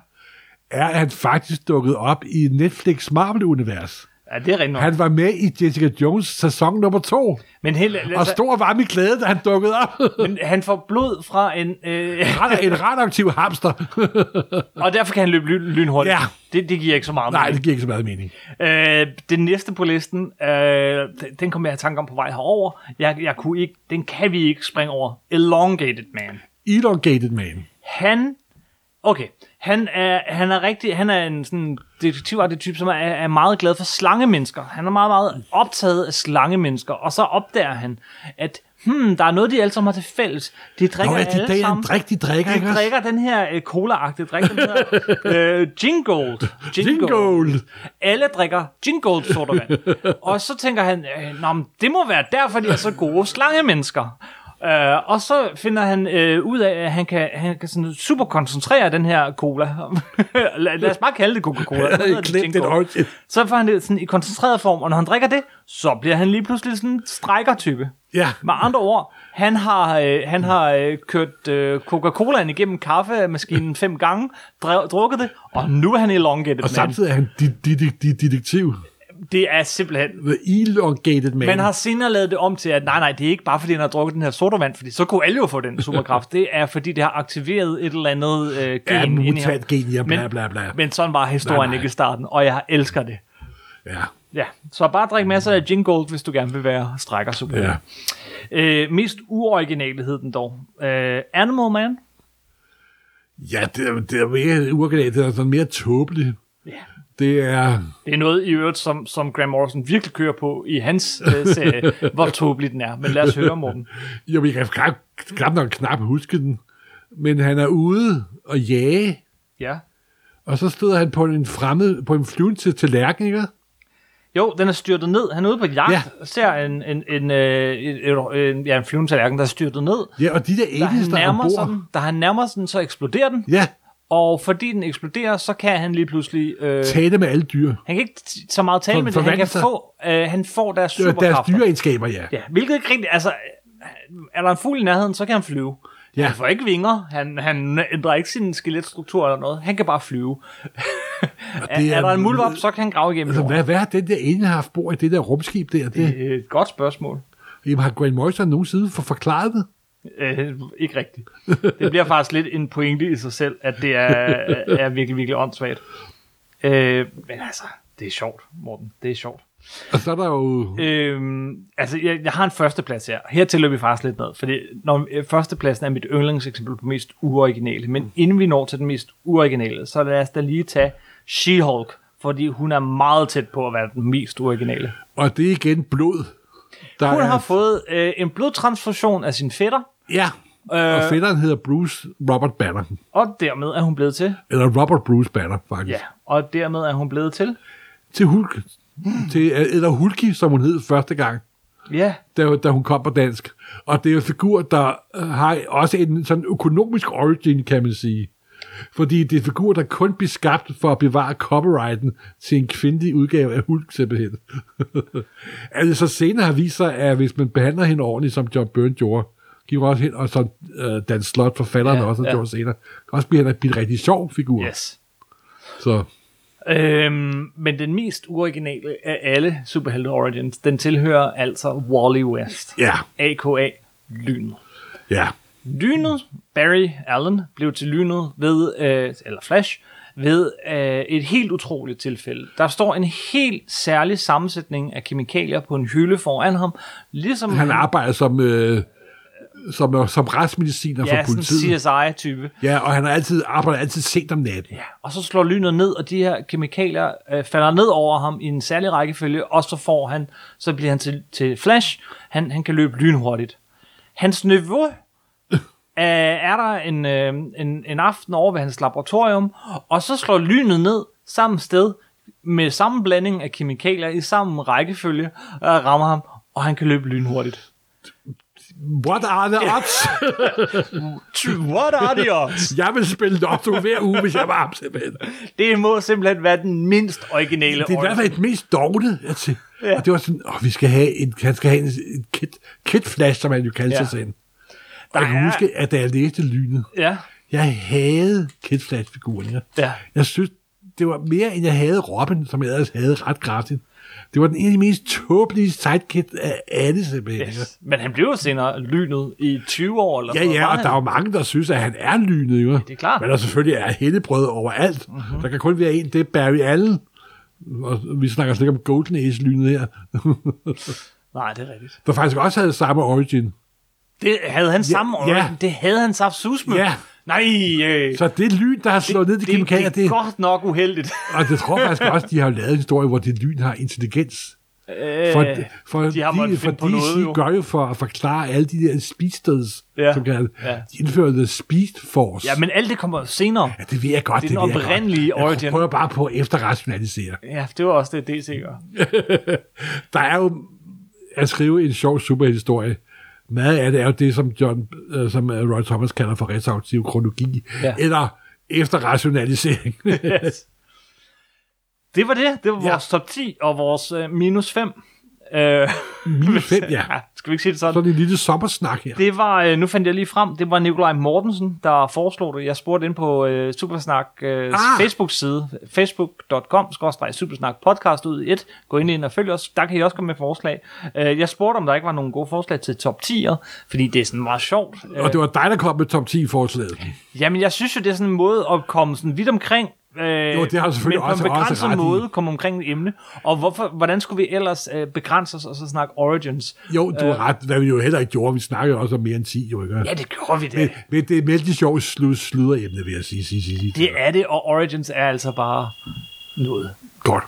er, at han faktisk dukket op i Netflix Marvel-univers. Ja, det er rigtigt. Han var med i Jessica Jones sæson nummer to, Men, helt, og altså, stor var min glæde, da han dukkede op. men han får blod fra en... Øh, en radioaktiv hamster. og derfor kan han løbe lyn, lynhurtigt. Ja. Det, det giver ikke så meget Nej, mening. det giver ikke så meget mening. Øh, den næste på listen, øh, den- den kom jeg i tanke om på vej herover. Jeg, jeg kunne ikke, den kan vi ikke springe over. Elongated Man. Elongated Man. Han, okay, han er, han er rigtig, han er en sådan detektivagtig type, som er, er meget glad for slangemennesker. Han er meget, meget optaget af slangemennesker, og så opdager han, at hmm, der er noget, de alle sammen har til fælles. De drikker Nå, ja, alle de, det er en sammen. drik, de drikker, ikke de også? drikker den her øh, cola-agtige drik, den hedder øh, Gingold. Jingold. Alle drikker Gingold sodavand. og så tænker han, øh, Nå, men det må være derfor, de er så gode slangemennesker. Uh, og så finder han uh, ud af, at han kan, han kan sådan super koncentrere den her cola. lad, lad os bare kalde det Coca-Cola. Det. Så får han det sådan i koncentreret form, og når han drikker det, så bliver han lige pludselig sådan en strækker-type. Ja, Med andre ord, han har, øh, han har øh, kørt øh, Coca-Colaen igennem kaffemaskinen fem gange, drukket det, og nu er han elongated og man. samtidig er han di- Det er simpelthen... The Elongated Man. Man har senere lavet det om til, at nej, nej, det er ikke bare fordi, han har drukket den her sodavand, fordi så kunne alle jo få den superkraft. Det er fordi, det har aktiveret et eller andet øh, gen ja, mutant gen, ja, bla, Men- bla, bla. Men sådan var historien Nej, nej. ikke i starten, og jeg elsker det. Ja, Ja, så bare drik masser af gin gold, hvis du gerne vil være strækker super. ja. Øh, mest uoriginale hed den dog. Øh, Animal Man. Ja, det, er- det er mere uorganisk, det er sådan mere tåbeligt. Ja. Det er... Det er noget i øvrigt, som, som Graham Morrison virkelig kører på i hans øh, serie, hvor tåbelig den er. Men lad os høre, Morten. Jo, vi kan knap, knap nok knap huske den. Men han er ude og jage, Ja. og så støder han på en fremmed, på en flyvende til tallerken, ikke? Jo, den er styrtet ned. Han er ude på jagt Ja. og ser en, en, en, øh, en, en, ja, en flyvende tallerken, der er styrtet ned. Ja, og de der aliens, han der er nærmer ombord. den, da han nærmer sig den, så eksploderer den. Ja, Og fordi den eksploderer, så kan han lige pludselig... Øh, tale med alle dyr. han kan ikke så meget tale For- med det. Han kan sig. få, øh, han får deres Det er deres superkræfter. dyreegenskaber, ja. Ja, hvilket ikke rigtigt... Altså, er der en fugl i nærheden, så kan han flyve. Ja. Han får ikke vinger. Han, han ændrer ikke sin skeletstruktur eller noget. Han kan bare flyve. er, er, er- der en muldvarp, så kan han grave igennem Altså, hvad, hvad har den der alien haft bord i det der rumskib der? Det, Det er et godt spørgsmål. Jamen, har Grant Morrison nogensinde for forklaret det? Øh, ikke rigtigt. Det bliver faktisk lidt en pointe i sig selv, at det er, er virkelig, virkelig åndssvagt. Øh, men altså, det er sjovt, Morten. Det er sjovt. Og så er der jo... Øhm, altså, jeg, jeg har en førsteplads her. Her tæller vi faktisk lidt ned, fordi når, øh, førstepladsen er mit yndlingseksempel på mest uoriginale. Men inden vi når til den mest uoriginale, så lad os da lige tage She-Hulk, fordi hun er meget tæt på at være den mest uoriginale. Og det er igen blod. Der Hun er, har fået øh, en blodtransfusion af sin fætter, Ja, øh, og fætteren hedder Bruce Robert Banner. og dermed er hun blevet til. Eller Robert Bruce Banner, faktisk. Ja, og dermed er hun blevet til. Til Hulk. Til, eller Hulky, som hun hed første gang, Ja, da, da hun kom på dansk. Og det er en figur, der øh, har også en sådan økonomisk origin, kan man sige. Fordi det er figur, der kun bliver skabt for at bevare copyrighten til en kvindelig udgave af Hulk, simpelthen. altså så senere har vist sig, at hvis man behandler hende ordentligt, som John Byrne gjorde, giver også hen, og som øh, Dan Slott, forfatteren, Ja, også ja. gjort senere, også bliver han en rigtig sjov figur. yes. Så Øhm, men den mest originale af alle superhelte origins, den tilhører altså Wally West. ja, A.K.A. Lynet. ja. Lynet, Barry Allen, blev til lynet ved, øh, eller Flash, ved øh, et helt utroligt tilfælde. Der står en helt særlig sammensætning af kemikalier på en hylde foran ham, ligesom Han arbejder som, øh, som, som retsmediciner ja, for politiet. en CSI-type. Ja, og han har altid arbejdet altid sent om natten. Ja, og så slår lynet ned, og de her kemikalier øh, falder ned over ham i en særlig rækkefølge, og så får han, så bliver han til, til Flash. Han, han kan løbe lynhurtigt. Hans niveau øh, er der en, øh, en, en aften over ved hans laboratorium, og så slår lynet ned samme sted, med samme blanding af kemikalier i samme rækkefølge, og rammer ham, og han kan løbe lynhurtigt. What are the odds? What are the odds? jeg vil spille lotto hver uge, hvis jeg var ham simpelthen. Det må simpelthen være den mindst originale Det er i hvert fald et mest dogne. Altså, Ja. Og det var sådan, åh, vi skal have en, han skal have en, en kit, kit flash, som man jo kalder Ja. sig selv. Der Jeg kan er- huske, at da jeg læste Lynet, Ja, jeg havde Kid Flash-figuren. ja. Jeg synes, det var mere, end jeg havde Robin, som jeg ellers havde ret kraftigt. Det var den en af de mest tåbelige sidekick af alle, simpelthen. Yes. Men han blev jo senere lynet i 20 år. Eller Ja, ja, og der er jo mange, der synes, at han er lynet, jo. Det er klart. Men der selvfølgelig er heldebrød overalt. Mhm. Mm-hmm. Der kan kun være en, det er Barry Allen. Og vi snakker slet ikke om Golden Age-lynet her. Nej, det er rigtigt. der faktisk også havde samme origin. Det havde han samme ja. origin. Det havde han saft sus med. Ja. Nej, øh, Så det lyn, der har slået ned de det, kemikalier, det, det, er godt nok uheldigt. og det tror jeg faktisk også, de har lavet en historie, hvor det lyn har intelligens. Øh, For, for de har de, for på DC noget, jo. gør jo for at forklare alle de der speedsters, Ja. ja. som kan, Ja. de The Speed Force. ja, men alt det kommer senere. ja, det ved jeg godt. Det er den ved jeg oprindelige godt. origin. Jeg prøver bare på at efterrationalisere. Ja, det var også det, DC gør. Der er jo at skrive en sjov superhistorie. Meget af det er jo det, som, John, øh, som øh, Roy Thomas kalder for retroaktiv kronologi, Ja. ja. eller efterrationalisering. Yes. Det var det. Det var Ja. vores top 10 og vores øh, minus 5. Øh, Minus fem, ja. Skal vi ikke sige det sådan? Sådan en lille sommersnak her. Det var, øh, nu fandt jeg lige frem, det var Nikolaj Mortensen, der foreslog det. Jeg spurgte ind på øh, Supersnak øh, ah. Facebook-side, facebook.com, Supersnak podcast ud i et. Gå ind ind og følg os. Der kan I også komme med forslag. Øh, jeg spurgte, om der ikke var nogen gode forslag til top 10'er, fordi det er sådan meget sjovt. Og det var dig, der kom med top 10 forslaget. Jamen, jeg synes jo, det er sådan en måde at komme sådan vidt omkring. Øh, Jo, det har selvfølgelig men på også- en også begrænset i. måde komme omkring et emne. Og hvorfor, hvordan skulle vi ellers øh, begrænse os og så snakke origins? Jo, du har ret, hvad vi jo heller ikke gjorde. Vi snakkede også om mere end 10, jo ikke? Ja, det gjorde vi det. Men, men det er vældig sjovt slud, sludderemne, vil jeg sige. sige, sige, sige. Det er det, og Origins er altså bare noget. Godt.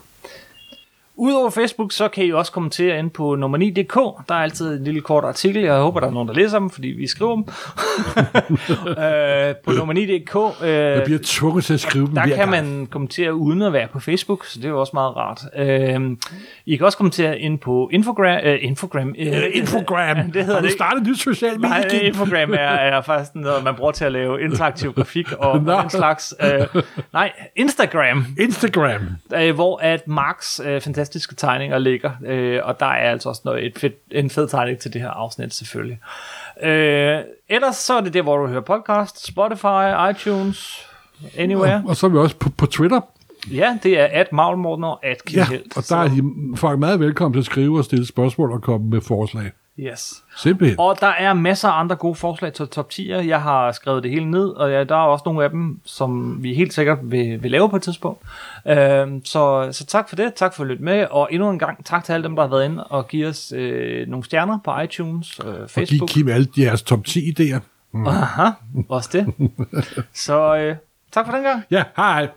Udover Facebook, så kan I også kommentere ind på nummer 9.dk. Der er altid en lille kort artikel. Jeg håber, der er nogen, der læser dem, fordi vi skriver dem. øh, på nummer 9.dk. Jeg Øh, bliver tvunget til at skrive dem der kan gang. man kommentere uden at være på Facebook, så det er jo også meget rart. Øh, I kan også kommentere ind på Infogram. Øh, Infogram. Øh, Øh, Infogram. Det hedder det startet et nyt socialt Nej, medie? Infogram er, er faktisk noget, man bruger til at lave interaktiv grafik og, Nå. og den slags. Øh, nej, Instagram. Instagram. øh, hvor at Marks øh, fantastiske tegninger ligger, øh, og der er altså også noget, et fedt, en fed tegning til det her afsnit selvfølgelig. Øh, ellers så er det der, hvor du hører podcast, Spotify, iTunes, anywhere. Og så er vi også på, på Twitter. Ja, det er at Maglmorten og at Kim Ja, Helt. og der er de folk meget velkommen til at skrive og stille spørgsmål og komme med forslag. Yes. Simpelthen. Og der er masser af andre gode forslag til top 10'er. Jeg har skrevet det hele ned, og ja, der er også nogle af dem, som vi helt sikkert vil, vil lave på et tidspunkt. Øhm, så, så tak for det. Tak for at lytte med. Og endnu en gang tak til alle dem, der har været inde og givet os øh, nogle stjerner på iTunes, øh, Og give Facebook. Kim alle jeres top 10 idéer. Aha, også det. Så øh, tak for den gang. Ja, hej.